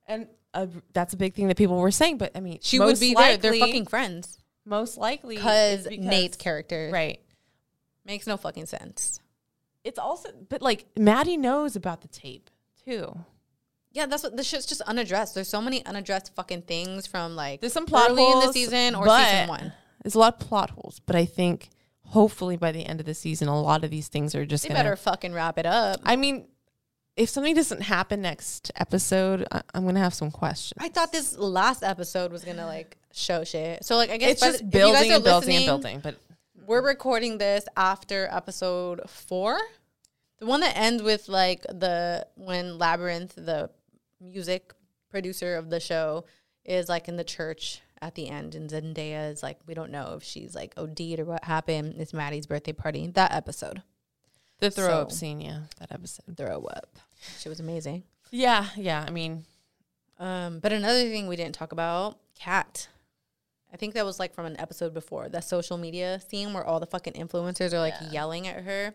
and uh, that's a big thing that people were saying. But I mean, She would be there. They're fucking friends. Most likely Because Nate's character right? makes no fucking sense. It's also, but like Maddy knows about the tape too. Yeah, that's what the shit's just unaddressed. There's so many unaddressed fucking things from like There's some plot early holes in the season or season one. There's a lot of plot holes, but I think hopefully by the end of the season, a lot of these things are just They gonna. better fucking wrap it up. I mean, if something doesn't happen next episode, I, I'm gonna have some questions. I thought this last episode was gonna like show shit. So like I guess it's just the- if you guys building and building and building. But We're recording this after episode four, the one that ends with like the when Labrinth, the music producer of the show, is like in the church at the end, and Zendaya is like, we don't know if she's like OD'd or what happened. It's Maddy's birthday party. That episode, the throw up scene, yeah, that episode. throw up. She was amazing. Yeah, yeah. I mean, Um, but another thing we didn't talk about, Kat. I think that was like from an episode before, that social media scene where all the fucking influencers are like yelling at her.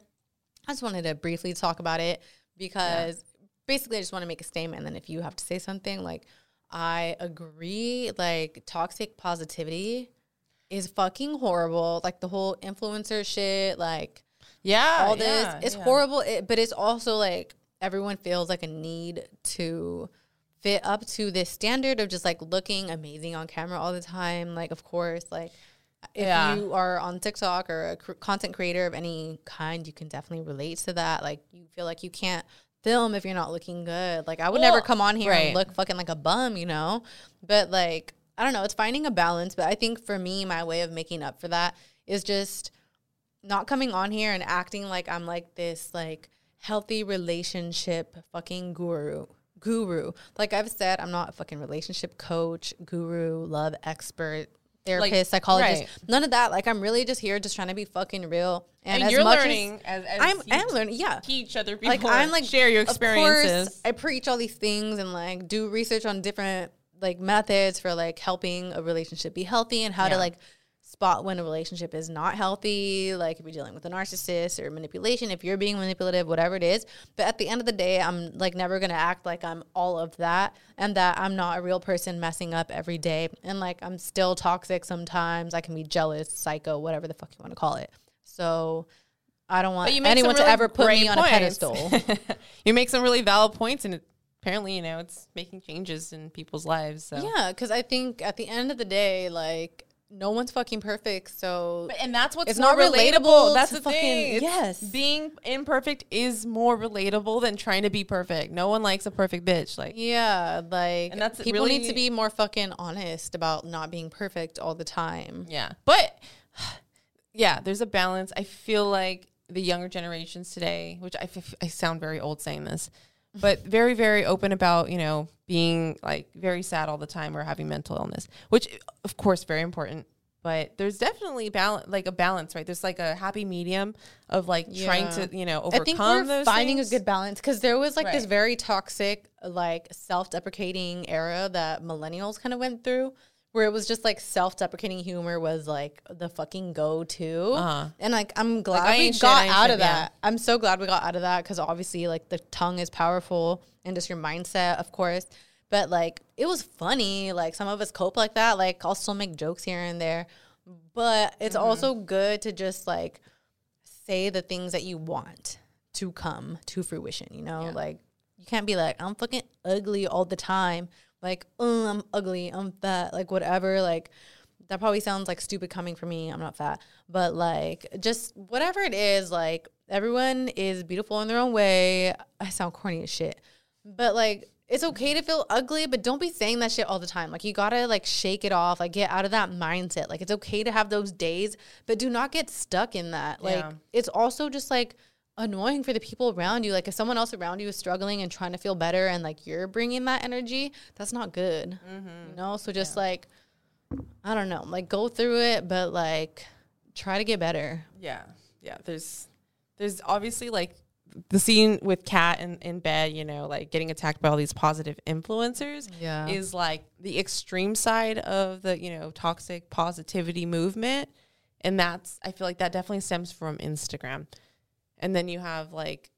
I just wanted to briefly talk about it because basically I just want to make a statement and then if you have to say something, like I agree, like toxic positivity is fucking horrible. Like the whole influencer shit, like yeah, all this. yeah, it's yeah. horrible, it, but it's also like everyone feels like a need to fit up to this standard of just like looking amazing on camera all the time. Like, of course, like if Yeah. you are on TikTok or a cr- content creator of any kind, you can definitely relate to that. Like, you feel like you can't film if you're not looking good. Like, I would never come on here right. and look fucking like a bum, you know? But like, I don't know, it's finding a balance. But I think for me, my way of making up for that is just not coming on here and acting like I'm like this like healthy relationship fucking guru. Guru. Like I've said, I'm not a fucking relationship coach, guru, love expert, therapist, psychologist. right. None of that. Like I'm really just here just trying to be fucking real. And, And, as you're much as- learning as, as I'm I'm learning, yeah. teach other people. Like I'm like share your of course, experiences. I preach all these things and like do research on different like methods for like helping a relationship be healthy and how to like spot when a relationship is not healthy, like if you're dealing with a narcissist or manipulation, if you're being manipulative, whatever it is. But at the end of the day, I'm like never gonna act like I'm all of that and that I'm not a real person messing up every day. And like I'm still toxic sometimes. I can be jealous, psycho, whatever the fuck you want to call it. So I don't want But you make anyone some to ever put me great on a pedestal. you make some really valid points, and it, apparently, you know, it's making changes in people's lives. So Yeah, because I think at the end of the day, like no one's fucking perfect. So But- and that's what's It's more not relatable. relatable That's the fucking- thing. It's- yes. being imperfect is more relatable than trying to be perfect. No one likes a perfect bitch. Like, yeah, like And that's people need to be more fucking honest about not being perfect all the time. yeah, but yeah, there's a balance. I feel like the younger generations today, which I, f- I sound very old saying this, but very very open about you know being like very sad all the time or having mental illness, which of course very important. But there's definitely balance, like a balance, right? There's like a happy medium of like trying to, you know, overcome. I think we're those finding things. a good balance because there was like this very toxic, like self-deprecating era that millennials kind of went through, where it was just like self-deprecating humor was like the fucking go-to, Uh-huh. and like I'm glad I we ain't shit, got out shit, of yeah. that. I'm so glad we got out of that because obviously like the tongue is powerful and just your mindset, of course. But like it was funny. Like some of us cope like that. Like I'll still make jokes here and there, but it's Mm-hmm. also good to just like say the things that you want to come to fruition, you know? Like you can't be like, I'm fucking ugly all the time. Like, oh, I'm ugly, I'm fat, like whatever. Like that probably sounds like stupid coming from me. I'm not fat. But like just whatever it is, like everyone is beautiful in their own way. I sound corny as shit, but like it's okay to feel ugly, but don't be saying that shit all the time. Like you gotta like shake it off, like get out of that mindset. Like it's okay to have those days, but do not get stuck in that. Like Yeah. it's also just like annoying for the people around you. Like if someone else around you is struggling and trying to feel better, and like you're bringing that energy, that's not good. Mm-hmm. You know. So just like I don't know, like go through it, but like try to get better. Yeah, yeah. There's, there's obviously like the scene with Kat in, in bed, you know, like getting attacked by all these positive influencers. Yeah. is like the extreme side of the you know toxic positivity movement, and that's I feel like that definitely stems from Instagram, and then you have like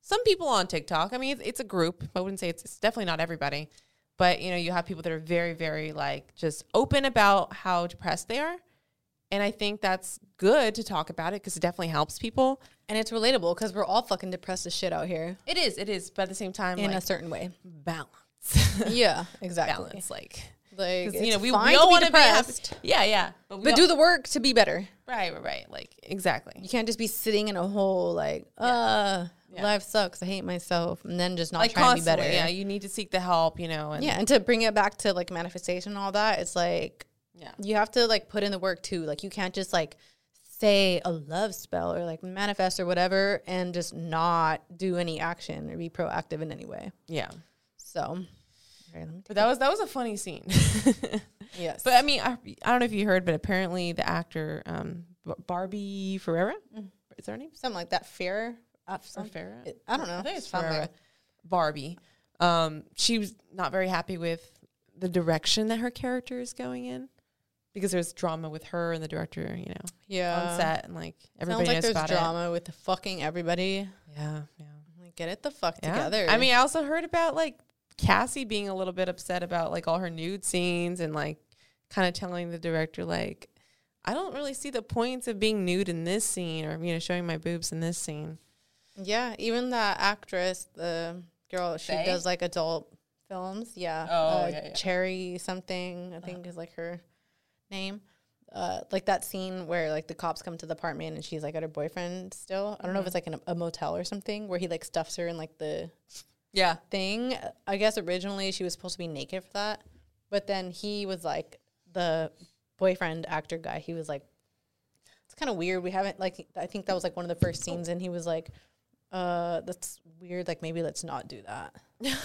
some people on TikTok. I mean, it's, it's a group. I wouldn't say it's, it's definitely not everybody, but you know, you have people that are very, very like just open about how depressed they are. And I think that's good to talk about it because it definitely helps people. And it's relatable because we're all fucking depressed as shit out here It is, it is, but at the same time, in like, a certain way. balance. Yeah, exactly. balance, like, like you know, we, we all want to be happy. depressed, Yeah, yeah, but, we but all- do the work to be better. Right, right, right, like exactly. You can't just be sitting in a hole like, uh, Yeah. life sucks. I hate myself, and then just not Like trying to be better. yeah. You need to seek the help, you know, and yeah, and to bring it back to like manifestation and all that, it's like yeah, you have to like put in the work too. Like you can't just like say a love spell or like manifest or whatever and just not do any action or be proactive in any way. yeah. So, all right, let me But that was that was a funny scene. yes, But I mean, I, I don't know if you heard, but apparently the actor um, Barbie Ferreira is that her name? something like that. Fair. uh, Or it- I don't know. I think it's Ferreira. like- Barbie. Um, she was not very happy with the direction that her character is going in because there's drama with her and the director, you know, Yeah, on set and like everybody Sounds like knows there's about drama with the fucking everybody. Yeah, yeah. Like, get it the fuck Yeah. together. I mean, I also heard about like Cassie being a little bit upset about like all her nude scenes and like kind of telling the director like I don't really see the points of being nude in this scene or you know showing my boobs in this scene. yeah, even that actress, the girl, she Faye? does like adult films. Yeah. Oh, uh, yeah, yeah. Cherry something, I think is like her name. Uh, like that scene where like the cops come to the apartment and she's like at her boyfriend still. I don't know if it's like in a, a motel or something where he like stuffs her in like the Yeah. thing. I guess originally she was supposed to be naked for that, but then he was like the boyfriend actor guy. He was like, it's kind of weird. We haven't like I think that was like one of the first scenes, and he was like, uh, that's weird. Like maybe let's not do that.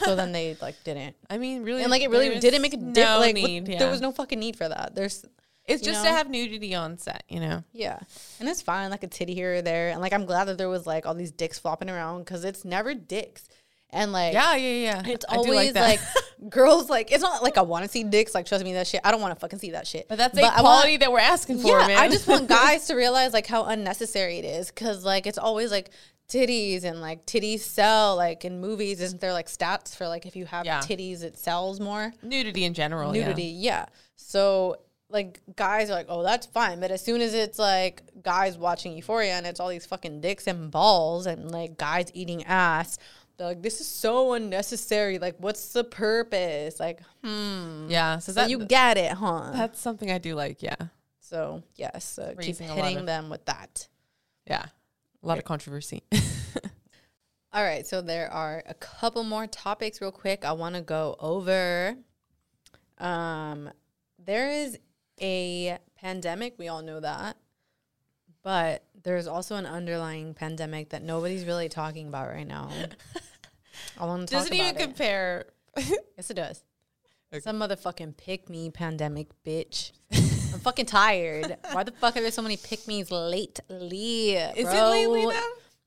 so then they like didn't, I mean, really, and like it really didn't make a difference. No like what- yeah. there was no fucking need for that. There's It's you just know? to have nudity on set, you know. yeah, and it's fine, like a titty here or there, and like I'm glad that there was like all these dicks flopping around because it's never dicks, and like Yeah, yeah, yeah. It's I do always that. like, girls like it's not like I want to see dicks. Like trust me, that shit. I don't want to fucking see that shit. but that's I a want- quality that we're asking for, yeah, man. I just want guys to realize like how unnecessary it is because like it's always like titties and like titties sell like in movies. Isn't there like stats for like if you have Yeah. titties it sells more? nudity in general. yeah. Nudity, yeah. So like guys are like, oh, that's fine. But as soon as it's like guys watching Euphoria and it's all these fucking dicks and balls and like guys eating ass. They're like, this is so unnecessary. Like, what's the purpose? Like, hmm. Yeah, so So that you get it, huh? that's something I do like. Yeah, So yes, uh, keep Raising a lot hitting of- them with that. yeah, a lot of controversy. All right, so there are a couple more topics real quick I want to go over. Um, there is a pandemic, we all know that, but there's also an underlying pandemic that nobody's really talking about right now. I want to talk Doesn't even it. compare. Yes, it does. Some motherfucking pick me pandemic, bitch. I'm fucking tired. Why the fuck are there so many pick me's lately? Is it lately now?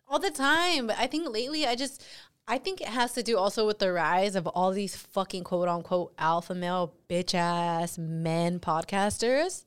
All the time. But I think lately, I just, I think it has to do also with the rise of all these fucking quote unquote alpha male bitch ass men podcasters.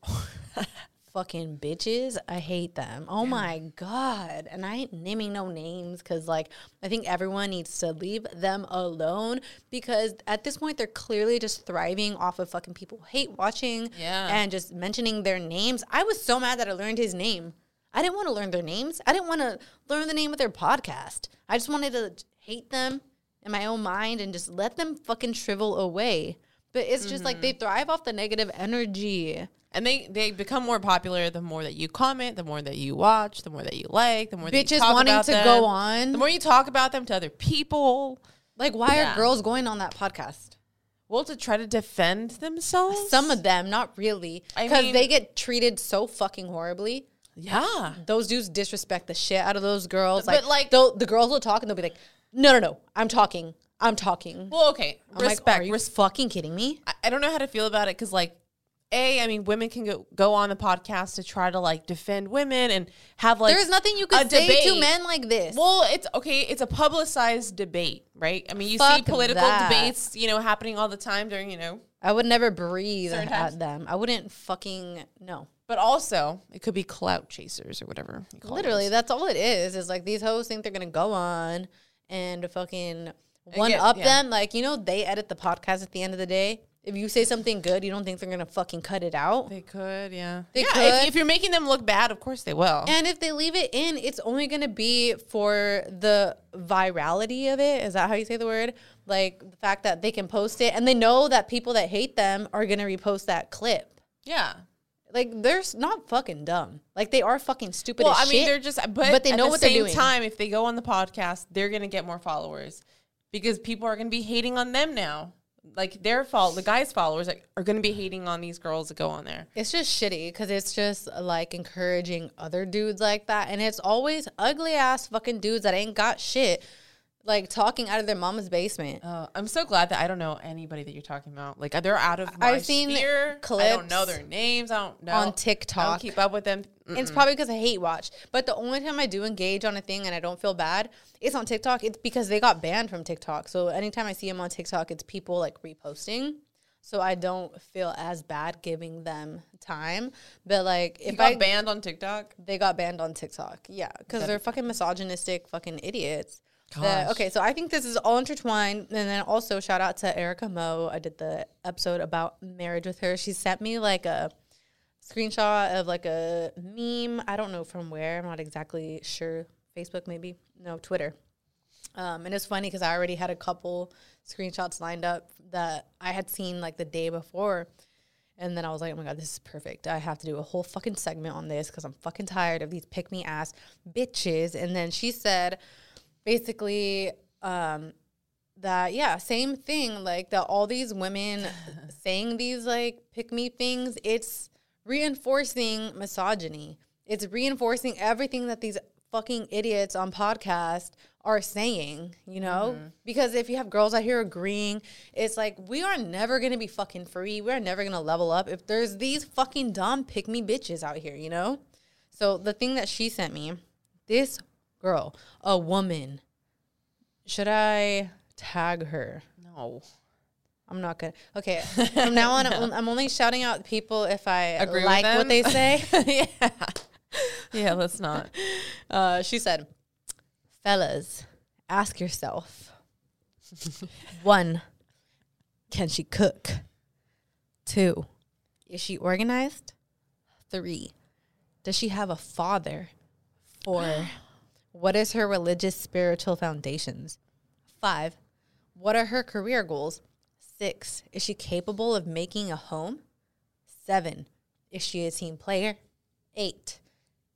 Fucking bitches. I hate them. Oh my God. And I ain't naming no names because, like, I think everyone needs to leave them alone because at this point, they're clearly just thriving off of fucking people hate watching Yeah. and just mentioning their names. I was so mad that I learned his name. I didn't want to learn their names. I didn't want to learn the name of their podcast. I just wanted to hate them in my own mind and just let them fucking shrivel away. But it's just like mm-hmm. they thrive off the negative energy. And they they become more popular the more that you comment, the more that you watch, the more that you like, the more that you Bitches talk wanting about to them, go on. the more you talk about them to other people. Like, why Yeah. are girls going on that podcast? Well, to try to defend themselves. Some of them, not really, because they get treated so fucking horribly. yeah. Those dudes disrespect the shit out of those girls. But, Like, like- the girls will talk and they'll be like, "No, no, no, I'm talking, I'm talking." Well, okay. I'm like, respect. are you res- fucking kidding me? I, I don't know how to feel about it because, like, a, I mean, women can go go on the podcast to try to like defend women and have like There's nothing you could say to men like this. Well, it's okay. It's a publicized debate, right? I mean, you see political that. debates, you know, happening all the time during, you know, I would never breathe at times. them. I wouldn't fucking no. but also it could be clout chasers or whatever. you call Literally, that's all it is. Is like these hoes think they're gonna go on and fucking one up yeah. them. Like you know, they edit the podcast at the end of the day. If you say something good, you don't think they're gonna fucking cut it out. they could, yeah. They yeah, could. If, if you're making them look bad, of course they will. And if they leave it in, it's only to be for the virality of it. Is that how you say the word? Like the fact that they can post it and they know that people that hate them are to repost that clip. yeah. Like they're not fucking dumb. Like they are fucking stupid Well, I mean, shit. they're just, but, but they at know the what they're same doing. time, if they go on the podcast, they're to get more followers because people are to be hating on them now. Like their fault, the guys' followers like, are going to be hating on these girls that go on there. It's just shitty because it's just like encouraging other dudes like that. And it's always ugly ass fucking dudes that ain't got shit, like talking out of their mama's basement. Uh, I'm so glad that I don't know anybody that you're talking about. Like they're out of my I've seen sphere. I don't know their names. I don't know on TikTok. I don't keep up with them. It's probably because I hate watch. But the only time I do engage on a thing and I don't feel bad, it's on TikTok. It's because they got banned from TikTok. So anytime I see them on TikTok, it's people like reposting. So I don't feel as bad giving them time. But like You if got I banned on TikTok. they got banned on TikTok. Yeah, because they're fucking misogynistic fucking idiots. The- okay, so I think this is all intertwined. And then also shout out to Erica Mo. I did the episode about marriage with her. She sent me like a screenshot of like a meme. I don't know from where. I'm not exactly sure. Facebook maybe. No, Twitter. Um, and it's funny because I already had a couple screenshots lined up that I had seen like the day before. And then I was like, oh my God, this is perfect. I have to do a whole fucking segment on this because I'm fucking tired of these pick me ass bitches. And then she said basically um, that, yeah, same thing. Like that all these women saying these like pick me things, it's reinforcing misogyny. It's reinforcing everything that these fucking idiots on podcast are saying, you know? Because if you have girls out here agreeing, it's like we are never gonna be fucking free. We're never gonna level up if there's these fucking dumb pick me bitches out here, you know? So the thing that she sent me, this girl, a woman, should I tag her? No. I'm not gonna. Okay, from now on, I'm- I'm only shouting out people if I Agree like what they say. yeah. Yeah, let's not. Uh, she said, "Fellas, ask yourself: one, can she cook? Two, is she organized? Three, does she have a father? Four, what is her religious spiritual foundations? Five, what are her career goals? Six, is she capable of making a home? Seven, is she a team player? Eight,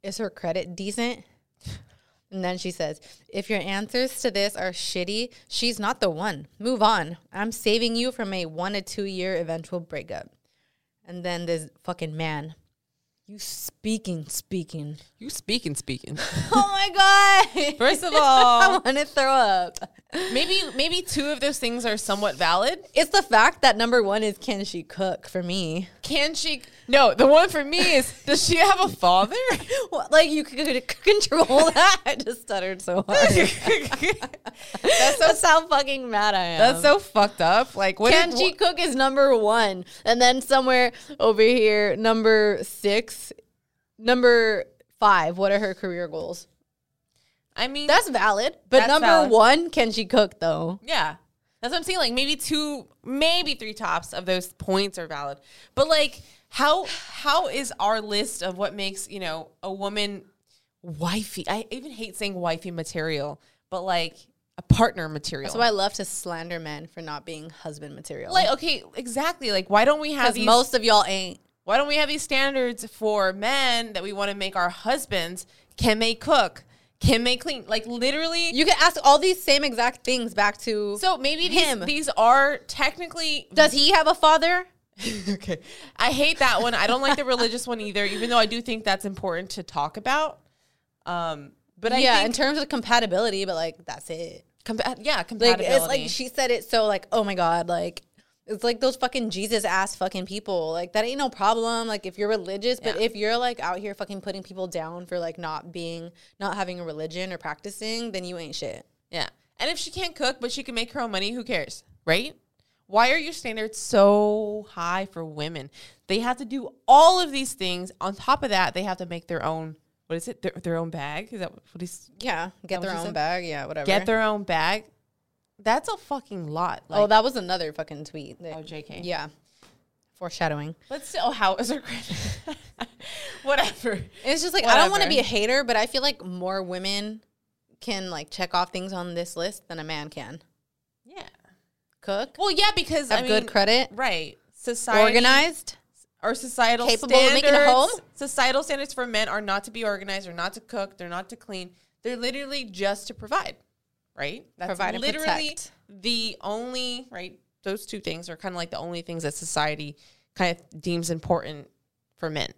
is her credit decent? And then she says, if your answers to this are shitty, she's not the one. Move on. I'm saving you from a one to two year eventual breakup. And then this fucking man, you speaking, speaking. You speaking, speaking. Oh my God. First of all, I want to throw up. Maybe maybe two of those things are somewhat valid. It's the fact that number one is can she cook for me? Can she? No, the one for me is does she have a father? Well, like you could, control that. I just stuttered so hard. That's so That's how fucking mad I am. that's so fucked up. Like what? Can if- she cook is number one, and then somewhere over here, number six, number five. What are her career goals? I mean, That's valid, but That's number valid. one, can she cook though? Yeah. That's what I'm saying. Like maybe two, maybe three tops of those points are valid. But like how how is our list of what makes, you know, a woman wifey? I even hate saying wifey material, but like a partner material. So I love to slander men for not being husband material. like okay, exactly. Like why don't we have these most of y'all ain't. Why don't we have these standards for men that we want to make our husbands? Can they cook? Can they clean? Like literally, You can ask all these same exact things back to. so maybe him. these are technically does he have a father? okay. I hate that one. I don't like the religious one either, even though I do think that's important to talk about. Um, but I yeah, in terms of compatibility, but like that's it. compa- yeah, Like compatibility. it's like she said it so like oh my god like it's like those fucking Jesus ass fucking people like that ain't no problem like if you're religious but Yeah. if you're like out here fucking putting people down for like not being not having a religion or practicing then you ain't shit. Yeah. And if she can't cook, but she can make her own money, who cares? Right? Why are your standards so high for women? They have to do all of these things. On top of that, they have to make their own, what is it? Their, their own bag? Is that what is? Yeah, get what their she own said? bag. Yeah, whatever. Get their own bag. That's a fucking lot. Oh, like, oh, that was another fucking tweet. that- Oh, JK. Yeah, foreshadowing. Let's still, oh, how is her credit? Whatever. It's just like I don't want to be a hater, but I feel like more women can like check off things on this list than a man can. Yeah. Cook, Well, yeah, because have I good mean, credit, Right. Society. organized. Our societal Capable of standards, making a home? societal standards for men are not to be organized, or not to cook, they're not to clean. They're literally just to provide, right? That's Provide literally the only right. Those two things are kind of like the only things that society kind of deems important for men.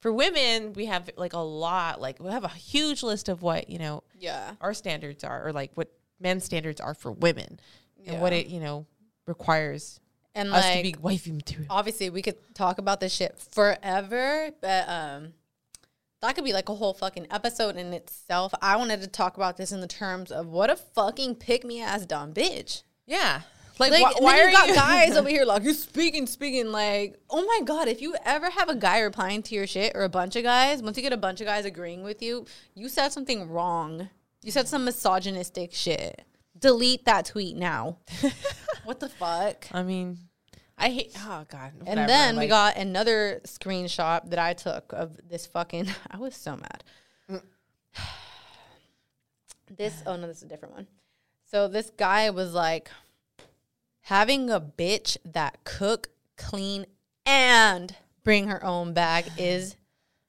For women, we have like a lot, like we have a huge list of what you know Yeah. our standards are, or like what men's standards are for women, and what it you know requires And us like to be wifey material. obviously we could talk about this shit forever, but um that could be like a whole fucking episode in itself. I wanted to talk about this in the terms of what a fucking pick me ass dumb bitch. Yeah. Like, Like, why, why are you got you guys over here like you're speaking, speaking. Like, oh my god, if you ever have a guy replying to your shit or a bunch of guys, once you get a bunch of guys agreeing with you, you said something wrong. You said some misogynistic shit. Delete that tweet now. what the fuck? I mean, I hate. Oh God. And whatever, then we got another screenshot that I took of this fucking. I was so mad. this, oh no, this is a different one. So this guy was like, having a bitch that cook, clean, and bring her own bag is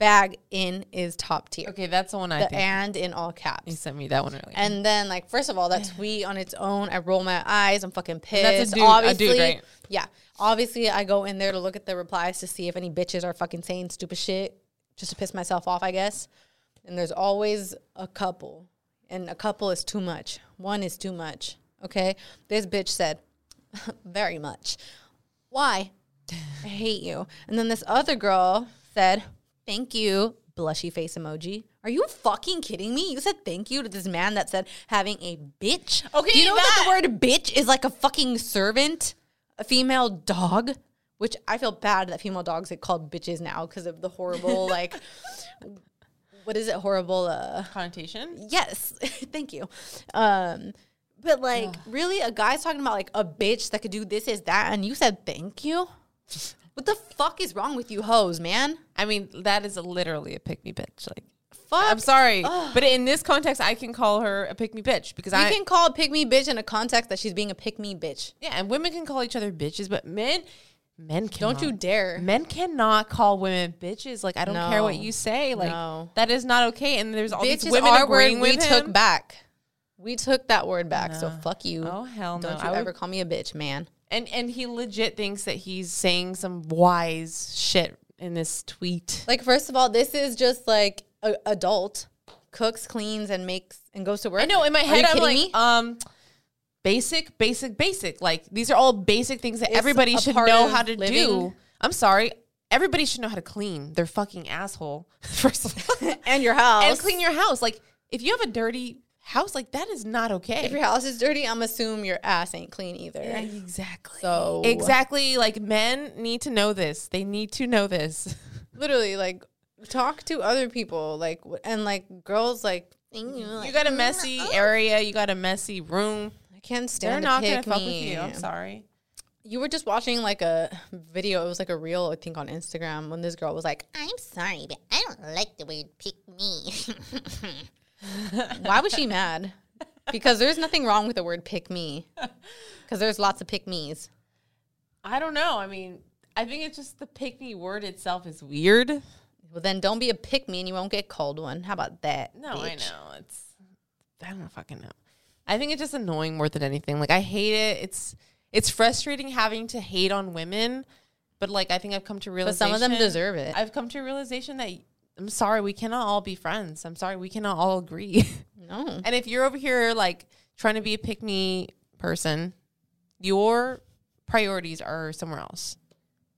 bag in is top tier. Okay, that's the one I The think. and in all you caps. sent me that one earlier. And then, like, first of all, that tweet on its own, I roll my eyes. I'm fucking pissed. that's a dude- a obviously, dude, right? yeah. Obviously, I go in there to look at the replies to see if any bitches are fucking saying stupid shit, just to piss myself off, I guess. And there's always a couple, and a couple is too much. One is too much. Okay. This bitch said, very much. Why? I hate you. And then this other girl said, Thank you, blushy face emoji. Are you fucking kidding me? You said thank you to this man that said having a bitch. Okay, Do you know that, that- the word bitch is like a fucking servant, a female dog? Which I feel bad that female dogs get called bitches now because of the horrible, like, what is it? Horrible, uh, Connotation. Yes, thank you. Um, but like, really, a guy's talking about like a bitch that could do this is that, and you said thank you. What the fuck is wrong with you, hoes, man? I mean, that is literally a pick me bitch. Like, Fuck. I'm sorry, but in this context, I can call her a pick me bitch because You I can call a pick me bitch in a context that she's being a pick me bitch. yeah, and women can call each other bitches, but men, men cannot. Don't you dare. Men cannot call women bitches. Like, I don't care what you say. Like, No. that is not okay. And there's all Bitch these women word agreeing we with took back. We took that word back, so fuck you. Oh hell no! Don't you I would- ever call me a bitch, man. And and he legit thinks that he's saying some wise shit in this tweet. Like, first of all, this is just like a adult cooks, cleans, and makes and goes to work. I know in my head I'm like, me? um, basic, basic, basic. Like these are all basic things that It's everybody should know how to living. do. I'm sorry, everybody should know how to clean their fucking asshole first of all, and your house and clean your house. Like if you have a dirty house, like that is not okay. If your house is dirty, I'm assuming your ass ain't clean either. exactly. So Exactly. Like men need to know this. They need to know this. literally, like talk to other people, like and like girls, like you You got a mm, messy uh-uh. area. You got a messy room. I can't stand. They're not gonna fuck with you. I'm sorry. You were just watching like a video. It was like a reel, I think, on Instagram when this girl was like, I'm sorry, but I don't like the word pick me. "Why was she mad?" Because there's nothing wrong with the word "pick me," because there's lots of pick me's. I don't know. I mean, I think it's just the pick me word itself is weird. Well, then don't be a pick me and you won't get called one. How about that? No, I know. It's I don't fucking know. I think it's just annoying more than anything. Like I hate it. It's it's frustrating having to hate on women, but like I think I've come to But realization some of them deserve it. I've come to a realization that I'm sorry, we cannot all be friends. I'm sorry, we cannot all agree. no. and if you're over here like trying to be a pick me person, your priorities are somewhere else.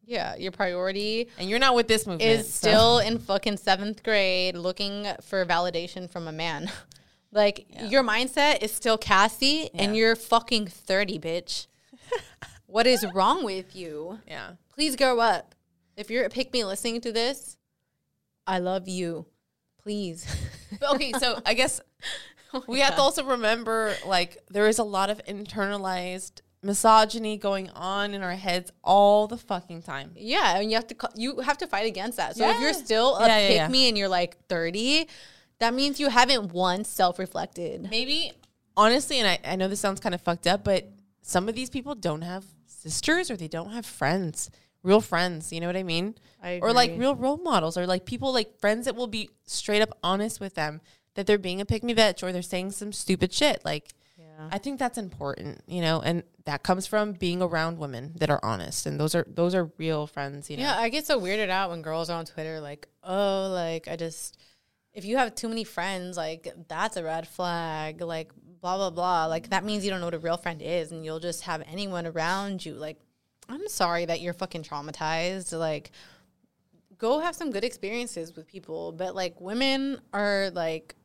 Yeah, your priority And you're not with this movement. is so- still in fucking seventh grade looking for validation from a man. like your mindset is still Cassie and you're fucking 30, bitch. what is wrong with you? Yeah. Please grow up. If you're a pick me listening to this, I love you. Please. Okay, so I guess oh we have to also remember like there is a lot of internalized misogyny going on in our heads all the fucking time. Yeah, and you have to you have to fight against that. So if you're still a Yeah, yeah, pick yeah. me and you're like 30, that means you haven't once self-reflected. Maybe honestly, and I, I know this sounds kind of fucked up, but some of these people don't have sisters or they don't have friends, real friends. You know what I mean? I Or like real role models, or like people like friends that will be straight up honest with them that they're being a pick me bitch or they're saying some stupid shit. Like, I think that's important, you know, and that comes from being around women that are honest, and those are those are real friends, you know. Yeah, I get so weirded out when girls are on Twitter like, "Oh, like I just if you have too many friends, like that's a red flag." Like blah blah blah. Like that means you don't know what a real friend is and you'll just have anyone around you. Like I'm sorry that you're fucking traumatized. Like go have some good experiences with people, but like women are like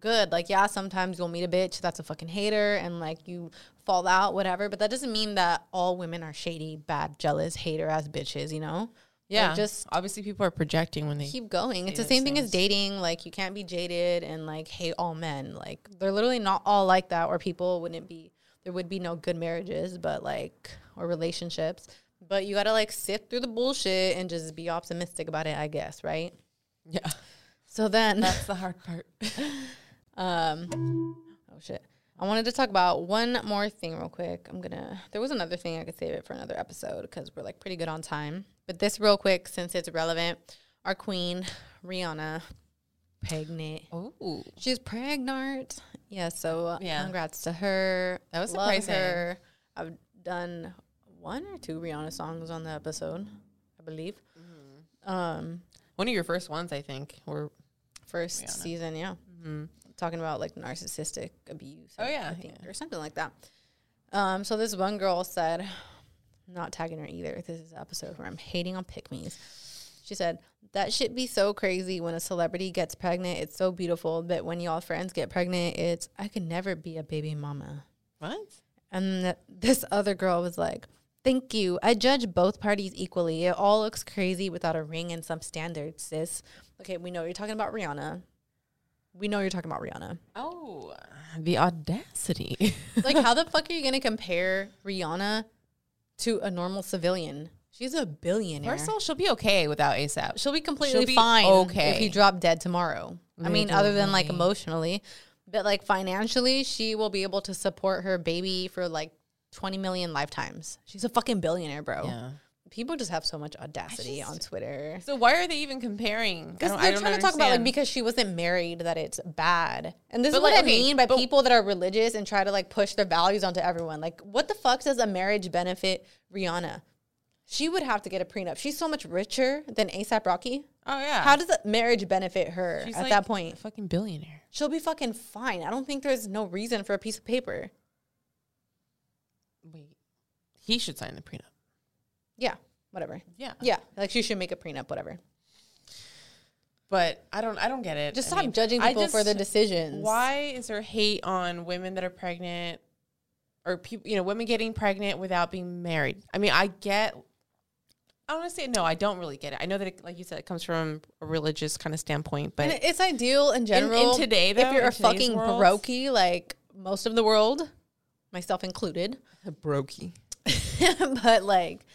good. Like yeah, sometimes you'll meet a bitch that's a fucking hater and like you fall out whatever, but that doesn't mean that all women are shady, bad, jealous, hater ass bitches, you know? yeah. Like, just obviously, people are projecting when they keep going. It's the same those thing as dating. Like you can't be jaded and like hate all men. Like they're literally not all like that, or people wouldn't be. There would be no good marriages, but like or relationships. But you gotta like sift through the bullshit and just be optimistic about it. I guess, right? yeah. So then, That's the hard part. um, oh shit. I wanted to talk about one more thing real quick. I'm gonna. There was another thing I could save it for another episode because we're like pretty good on time. But this real quick, since it's relevant, our queen Rihanna, pregnant. Oh, She's pregnant. Yeah. So uh, Yeah. congrats to her. That was Love surprising. her. I've done one or two Rihanna songs on the episode, I believe. Mm-hmm. Um, one of your first ones, I think, were first Rihanna. season, yeah. Talking about like narcissistic abuse. Oh, yeah, think, yeah. or something like that. Um, so this one girl said, not tagging her either. This is an episode where I'm hating on pick me's. She said, That shit be so crazy when a celebrity gets pregnant. It's so beautiful. But when y'all friends get pregnant, it's, I could never be a baby mama. what? And th- this other girl was like, Thank you. I judge both parties equally. It all looks crazy without a ring and some standards, sis. Okay, we know you're talking about Rihanna. We know you're talking about Rihanna. Oh, the audacity. Like, how the fuck are you going to compare Rihanna to a normal civilian? She's a billionaire. First of all, she'll be okay without ASAP. She'll be completely be fine okay. if he dropped dead tomorrow. I mean, other than like emotionally, but like financially, she will be able to support her baby for like 20 million lifetimes. She's a fucking billionaire, bro. Yeah. People just have so much audacity just- on Twitter. So why are they even comparing? Because they're don't trying to talk about like because she wasn't married that it's bad, and this But, is what like, I mean by people that are religious and try to like push their values onto everyone. Like, what the fuck does a marriage benefit Rihanna? She would have to get a prenup. She's so much richer than ASAP Rocky. Oh yeah. How does a marriage benefit her She's at like that a point? fucking billionaire. She'll be fucking fine. I don't think there's no reason for a piece of paper. Wait, he should sign the prenup. Yeah, whatever. Yeah. Yeah, like she should make a prenup, whatever. But I don't. I don't get it. Just I stop mean, judging people for their decisions. Why is there hate on women that are pregnant, or people? You know, women getting pregnant without being married. I mean, I get. I want to say no. I don't really get it. I know that, it, like you said, it comes from a religious kind of standpoint, but And it's ideal in general. In today, though, if you're a fucking world- brokey, like most of the world, myself included, a brokey. but like,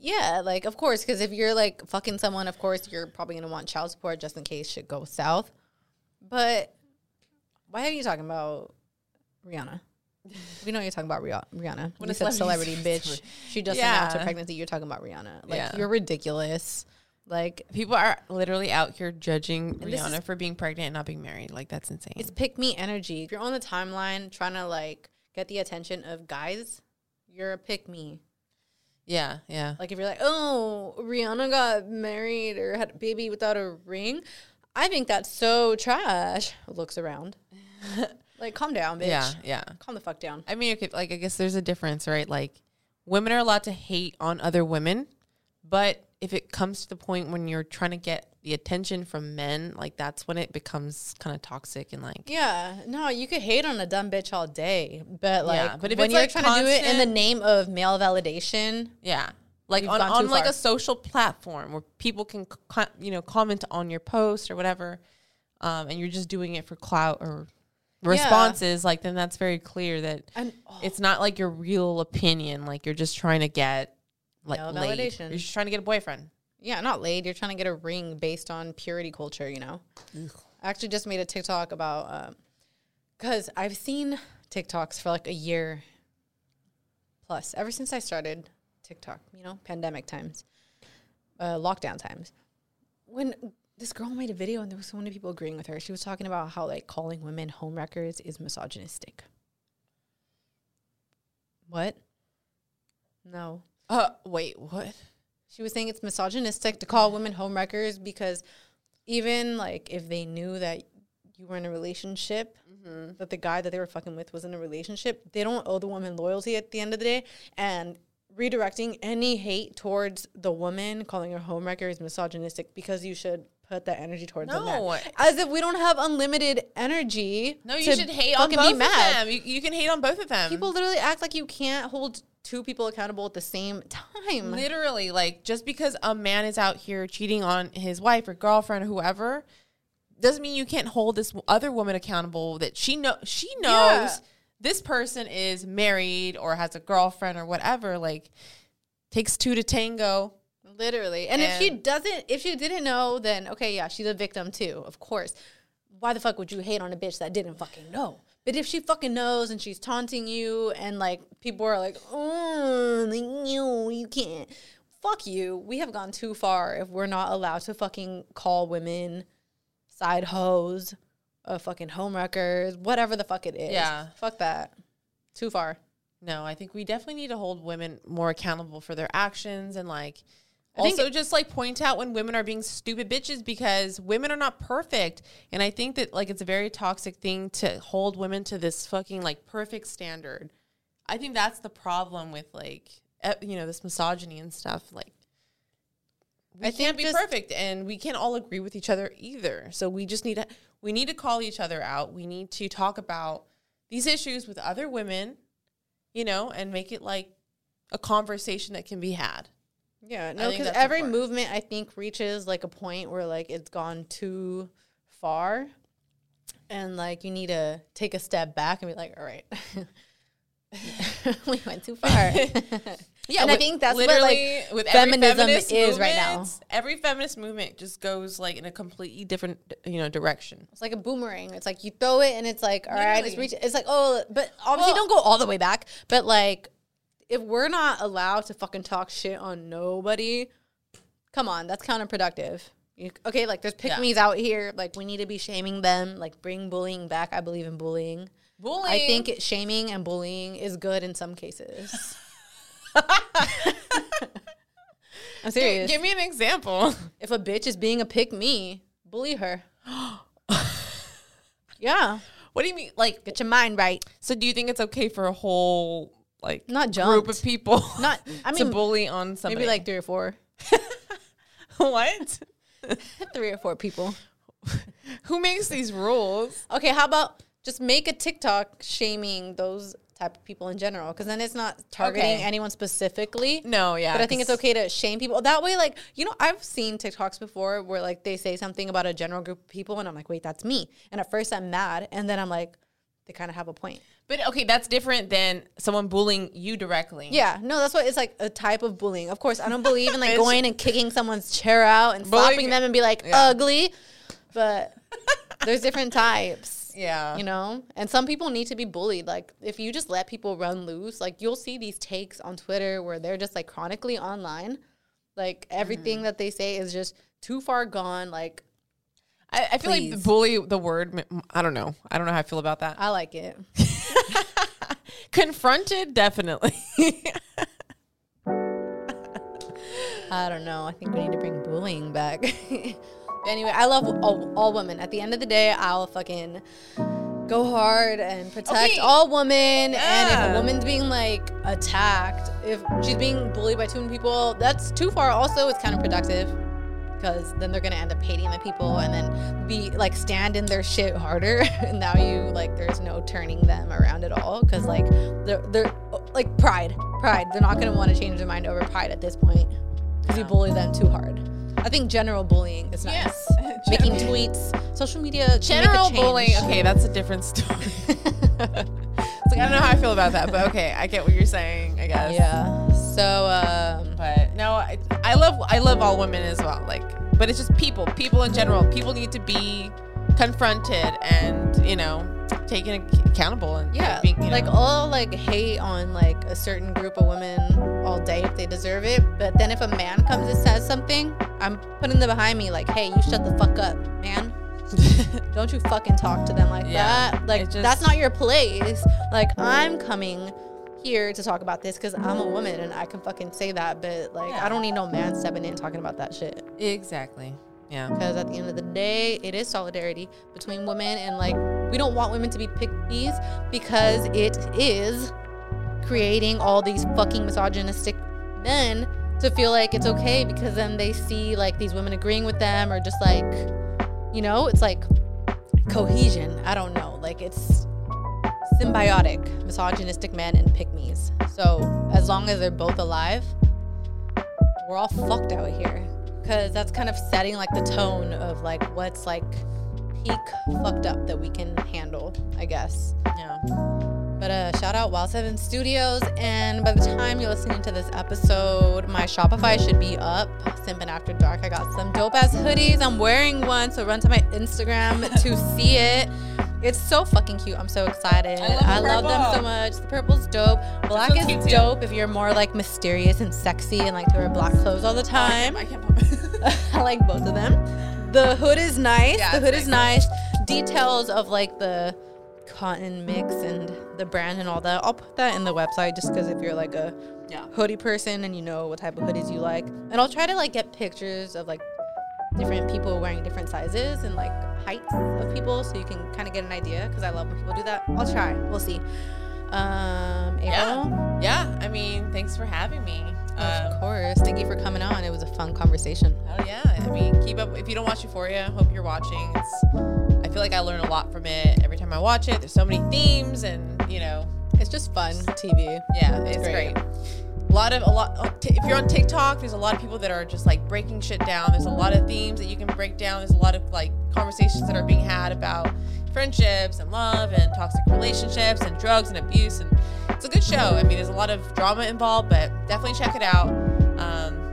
yeah, like of course, because if you're like fucking someone, of course you're probably gonna want child support just in case shit goes south. But why are you talking about Rihanna? We know you're talking about Rih- Rihanna. When you a said celebrity bitch. She just announced her Yeah. pregnancy. You're talking about Rihanna. Like Yeah. you're ridiculous. Like People are literally out here judging Rihanna is- for being pregnant and not being married. Like that's insane. it's pick me energy. If you're on the timeline trying to like get the attention of guys, you're a pick me. yeah, yeah. Like if you're like, oh, Rihanna got married or had a baby without a ring, I think that's so trash. Looks around. like calm down, bitch. Yeah, yeah. Calm the fuck down. I mean, okay, like I guess there's a difference, right? Like women are allowed to hate on other women, but if it comes to the point when you're trying to get the attention from men, like that's when it becomes kind of toxic and like Yeah, no, you could hate on a dumb bitch all day, but like, Yeah, but if when you're like, trying to do it in the name of male validation, yeah. Like on, on like far. a social platform where people can you know comment on your post or whatever, um, and you're just doing it for clout or responses, like then that's very clear that and oh, it's not like your real opinion. Like you're just trying to get like Male laid. validation. You're just trying to get a boyfriend. yeah, not laid. You're trying to get a ring based on purity culture, you know. I actually just made a TikTok about because I've seen TikToks for like a year plus ever since I started TikTok. You know, pandemic times, uh, lockdown times. When this girl made a video and there was so many people agreeing with her, she was talking about how like calling women homewreckers is misogynistic. What? No. Uh, wait, what? She was saying it's misogynistic to call women homewreckers because even like if they knew that you were in a relationship, that the guy that they were fucking with was in a relationship, they don't owe the woman loyalty at the end of the day. And redirecting any hate towards the woman, calling her homewrecker, is misogynistic because you should put that energy towards the No. man. As if we don't have unlimited energy. No, you should hate on both be of them. You, you can hate on both of them. People literally act like you can't hold two people accountable at the same time. literally like just because a man is out here cheating on his wife or girlfriend or whoever doesn't mean you can't hold this other woman accountable that she know she knows Yeah. this person is married or has a girlfriend or whatever like takes two to tango Literally. And, if she doesn't, if she didn't know, then okay, yeah, she's a victim too, of course. Why the fuck would you hate on a bitch that didn't fucking know? But if she fucking knows and she's taunting you and like people are like, oh, you, you can't. Fuck you. We have gone too far if we're not allowed to fucking call women side hoes, uh, fucking homewreckers, whatever the fuck it is. Yeah. Fuck that. Too far. no i think we definitely need to hold women more accountable for their actions and like think- also just like point out when women are being stupid bitches because women are not perfect. And i think that like it's a very toxic thing to hold women to this fucking like perfect standard. I think that's the problem with like you know this misogyny and stuff like we I can't be just- perfect and we can't all agree with each other either. So we just need to we need to call each other out. We need to talk about these issues with other women you know and make it like a conversation that can be had Yeah, no, because every important. movement I think reaches like a point where like it's gone too far, and like you need to take a step back and be like, all right, we went too far. Yeah, and I think that's what like with feminism is right now. Every feminist movement just goes like in a completely different, you know, direction. It's like a boomerang. It's like you throw it and it's like, all right, it's reach. It's like, oh, but obviously Well- don't go all the way back. But like, if we're not allowed to fucking talk shit on nobody, come on, that's counterproductive. You, okay, like there's pick Yeah. out here. Like we need to be shaming them. Like bring bullying back. I believe in bullying. Bullying. I think it, shaming and bullying is good in some cases. I'm serious. Give me an example. if a bitch is being a pick me, bully her. yeah, What do you mean? Like, get your mind right. so do you think it's okay for a whole like Not group of people Not, I mean to bully on somebody? maybe like three or four, what? three or four people. Who makes these rules? Okay, how about just make a TikTok shaming those type of people in general? Because then it's not targeting Okay. anyone specifically. No, yeah, but I think it's okay to shame people. That way, like you know, I've seen TikToks before where like they say something about a general group of people, and I'm like, wait, that's me. And at first, I'm mad, and then I'm like, they kind of have a point. But okay, that's different than someone bullying you directly. Yeah, no, that's what it's like a type of bullying. Of course, I don't believe in like going and kicking someone's chair out and Bullying- slapping them and be like Yeah. ugly, but there's different types. Yeah. You know? And some people need to be bullied. Like if you just let people run loose, like you'll see these takes on Twitter where they're just like chronically online. Like everything mm-hmm. that they say is just too far gone. Like I, I feel like bully, the word, I don't know. I don't know how I feel about that. I like it. Confronted, definitely. I don't know. I think we need to bring bullying back. Anyway, I love all, all women. At the end of the day, I'll fucking go hard and protect Okay. all women. And if a woman's being like attacked, if she's being bullied by too many people, that's too far. Also, it's counterproductive because then they're gonna end up hating the people and then be like stand in their shit harder. and now you like there's no turning them around at all because like they're they're like pride, pride. They're not gonna want to change their mind over pride at this point because you bully them too hard. I think general bullying is nice. Yes. Making tweets, social media, General bullying. Okay, that's a different story. it's like I don't know how I feel about that, but okay, I get what you're saying. I guess. Yeah. So um, But no, I, I love I love all women as well. Like, but it's just people, people in general. People need to be confronted and you know taken accountable and yeah, being, you like all like hate on like a certain group of women all day if they deserve it. But then if a man comes and says something, I'm putting them behind me like, hey, you shut the fuck up, man. Don't you fucking talk to them like Yeah, that. Like just- that's not your place. Like I'm coming here to talk about this because I'm a woman and I can fucking say that. But like Yeah. I don't need no man stepping in talking about that shit. exactly. Yeah. because at the end of the day it is solidarity between women and like we don't want women to be pick these because it is creating all these fucking misogynistic men to feel like it's okay because then they see like these women agreeing with them or just like you know it's like cohesion i don't know like it's symbiotic misogynistic men and pick-mes. so as long as they're both alive we're all fucked out here. Because that's kind of setting like the tone of like what's like peak fucked up that we can handle i guess. Yeah. but uh shout out wild seven studios and by the time you're listening to this episode my shopify should be up. Simpin After Dark i got some dope ass hoodies. I'm wearing one so run to my instagram to see it it's so fucking cute. I'm so excited. I love the them so much. The purple's dope. Black is too. dope if you're more like mysterious and sexy and like to wear black clothes all the time. I can't. I like both of them. The hood is nice. Yeah, the hood is nice. Details of like the cotton mix and the brand and all that. I'll put that in the website just because if you're like a Yeah. hoodie person and you know what type of hoodies you like. And I'll try to like get pictures of like different people wearing different sizes and like heights of people so you can kind of get an idea because I love when people do that. I'll try. We'll see. Um, April. Yeah. Yeah. I mean, thanks for having me. Of Um, course. Thank you for coming on. It was a fun conversation. Oh yeah, I mean, keep up. If you don't watch Euphoria, hope you're watching. It's. I feel like I learn a lot from it every time I watch it. There's so many themes, and you know, It's just fun TV. yeah, it's Great. great. A lot of a lot. uh, If you're on TikTok, there's a lot of people that are just like breaking shit down. There's a lot of themes that you can break down. There's a lot of like conversations that are being had about friendships and love and toxic relationships and drugs and abuse. And it's a good show. I mean, there's a lot of drama involved, but definitely check it out. Um,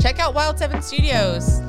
check out Wild Seven Studios.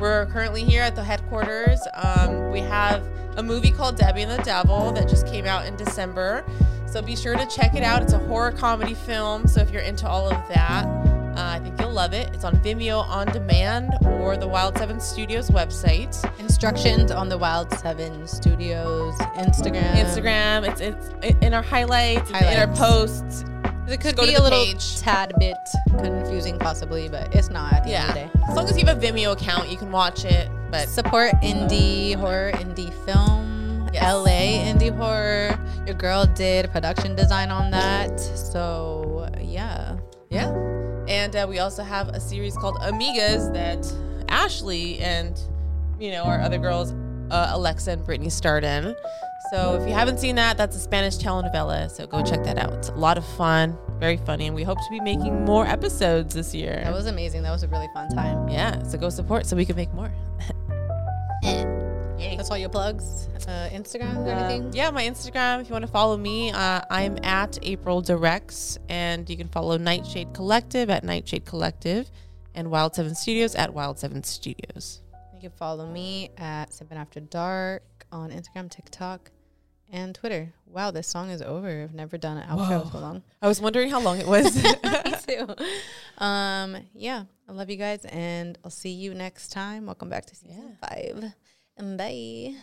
We're currently here at the headquarters. Um, we have a movie called Debbie and the Devil that just came out in December. So be sure to check it out. It's a horror comedy film. So if you're into all of that, uh, I think you'll love it. It's on Vimeo on demand or the Wild Seven Studios website. Instructions on the Wild Seven Studios Instagram. Instagram. It's it's in our highlights, it's in our Highlights. posts. It could be a little page. tad bit confusing, possibly, but it's not at the end of the Yeah. day. As long as you have a Vimeo account, you can watch it. But Support indie horror, indie film, Yes. LA indie horror. Your girl did production design on that. So, yeah. Yeah. And uh, we also have a series called Amigas that Ashley and, you know, our other girls, uh, Alexa and Brittany, starred in. So if you haven't seen that, that's a Spanish telenovela. So go check that out. It's a lot of fun, very funny. And we hope to be making more episodes this year. That was amazing. That was a really fun time. yeah. So go support so we can make more. Yay. That's all your plugs. Uh, Instagram or Um, anything? yeah, my Instagram. If you want to follow me, uh, I'm at April Directs, and you can follow Nightshade Collective at Nightshade Collective, and Wild Seven Studios at Wild Seven Studios. You can follow me at Simpin After Dark. on Instagram, TikTok, and Twitter. Wow, this song is over. I've never done an outro Whoa. so long. I was wondering how long it was. Me too. Um, yeah, I love you guys, and I'll see you next time. Welcome back to season five. And bye.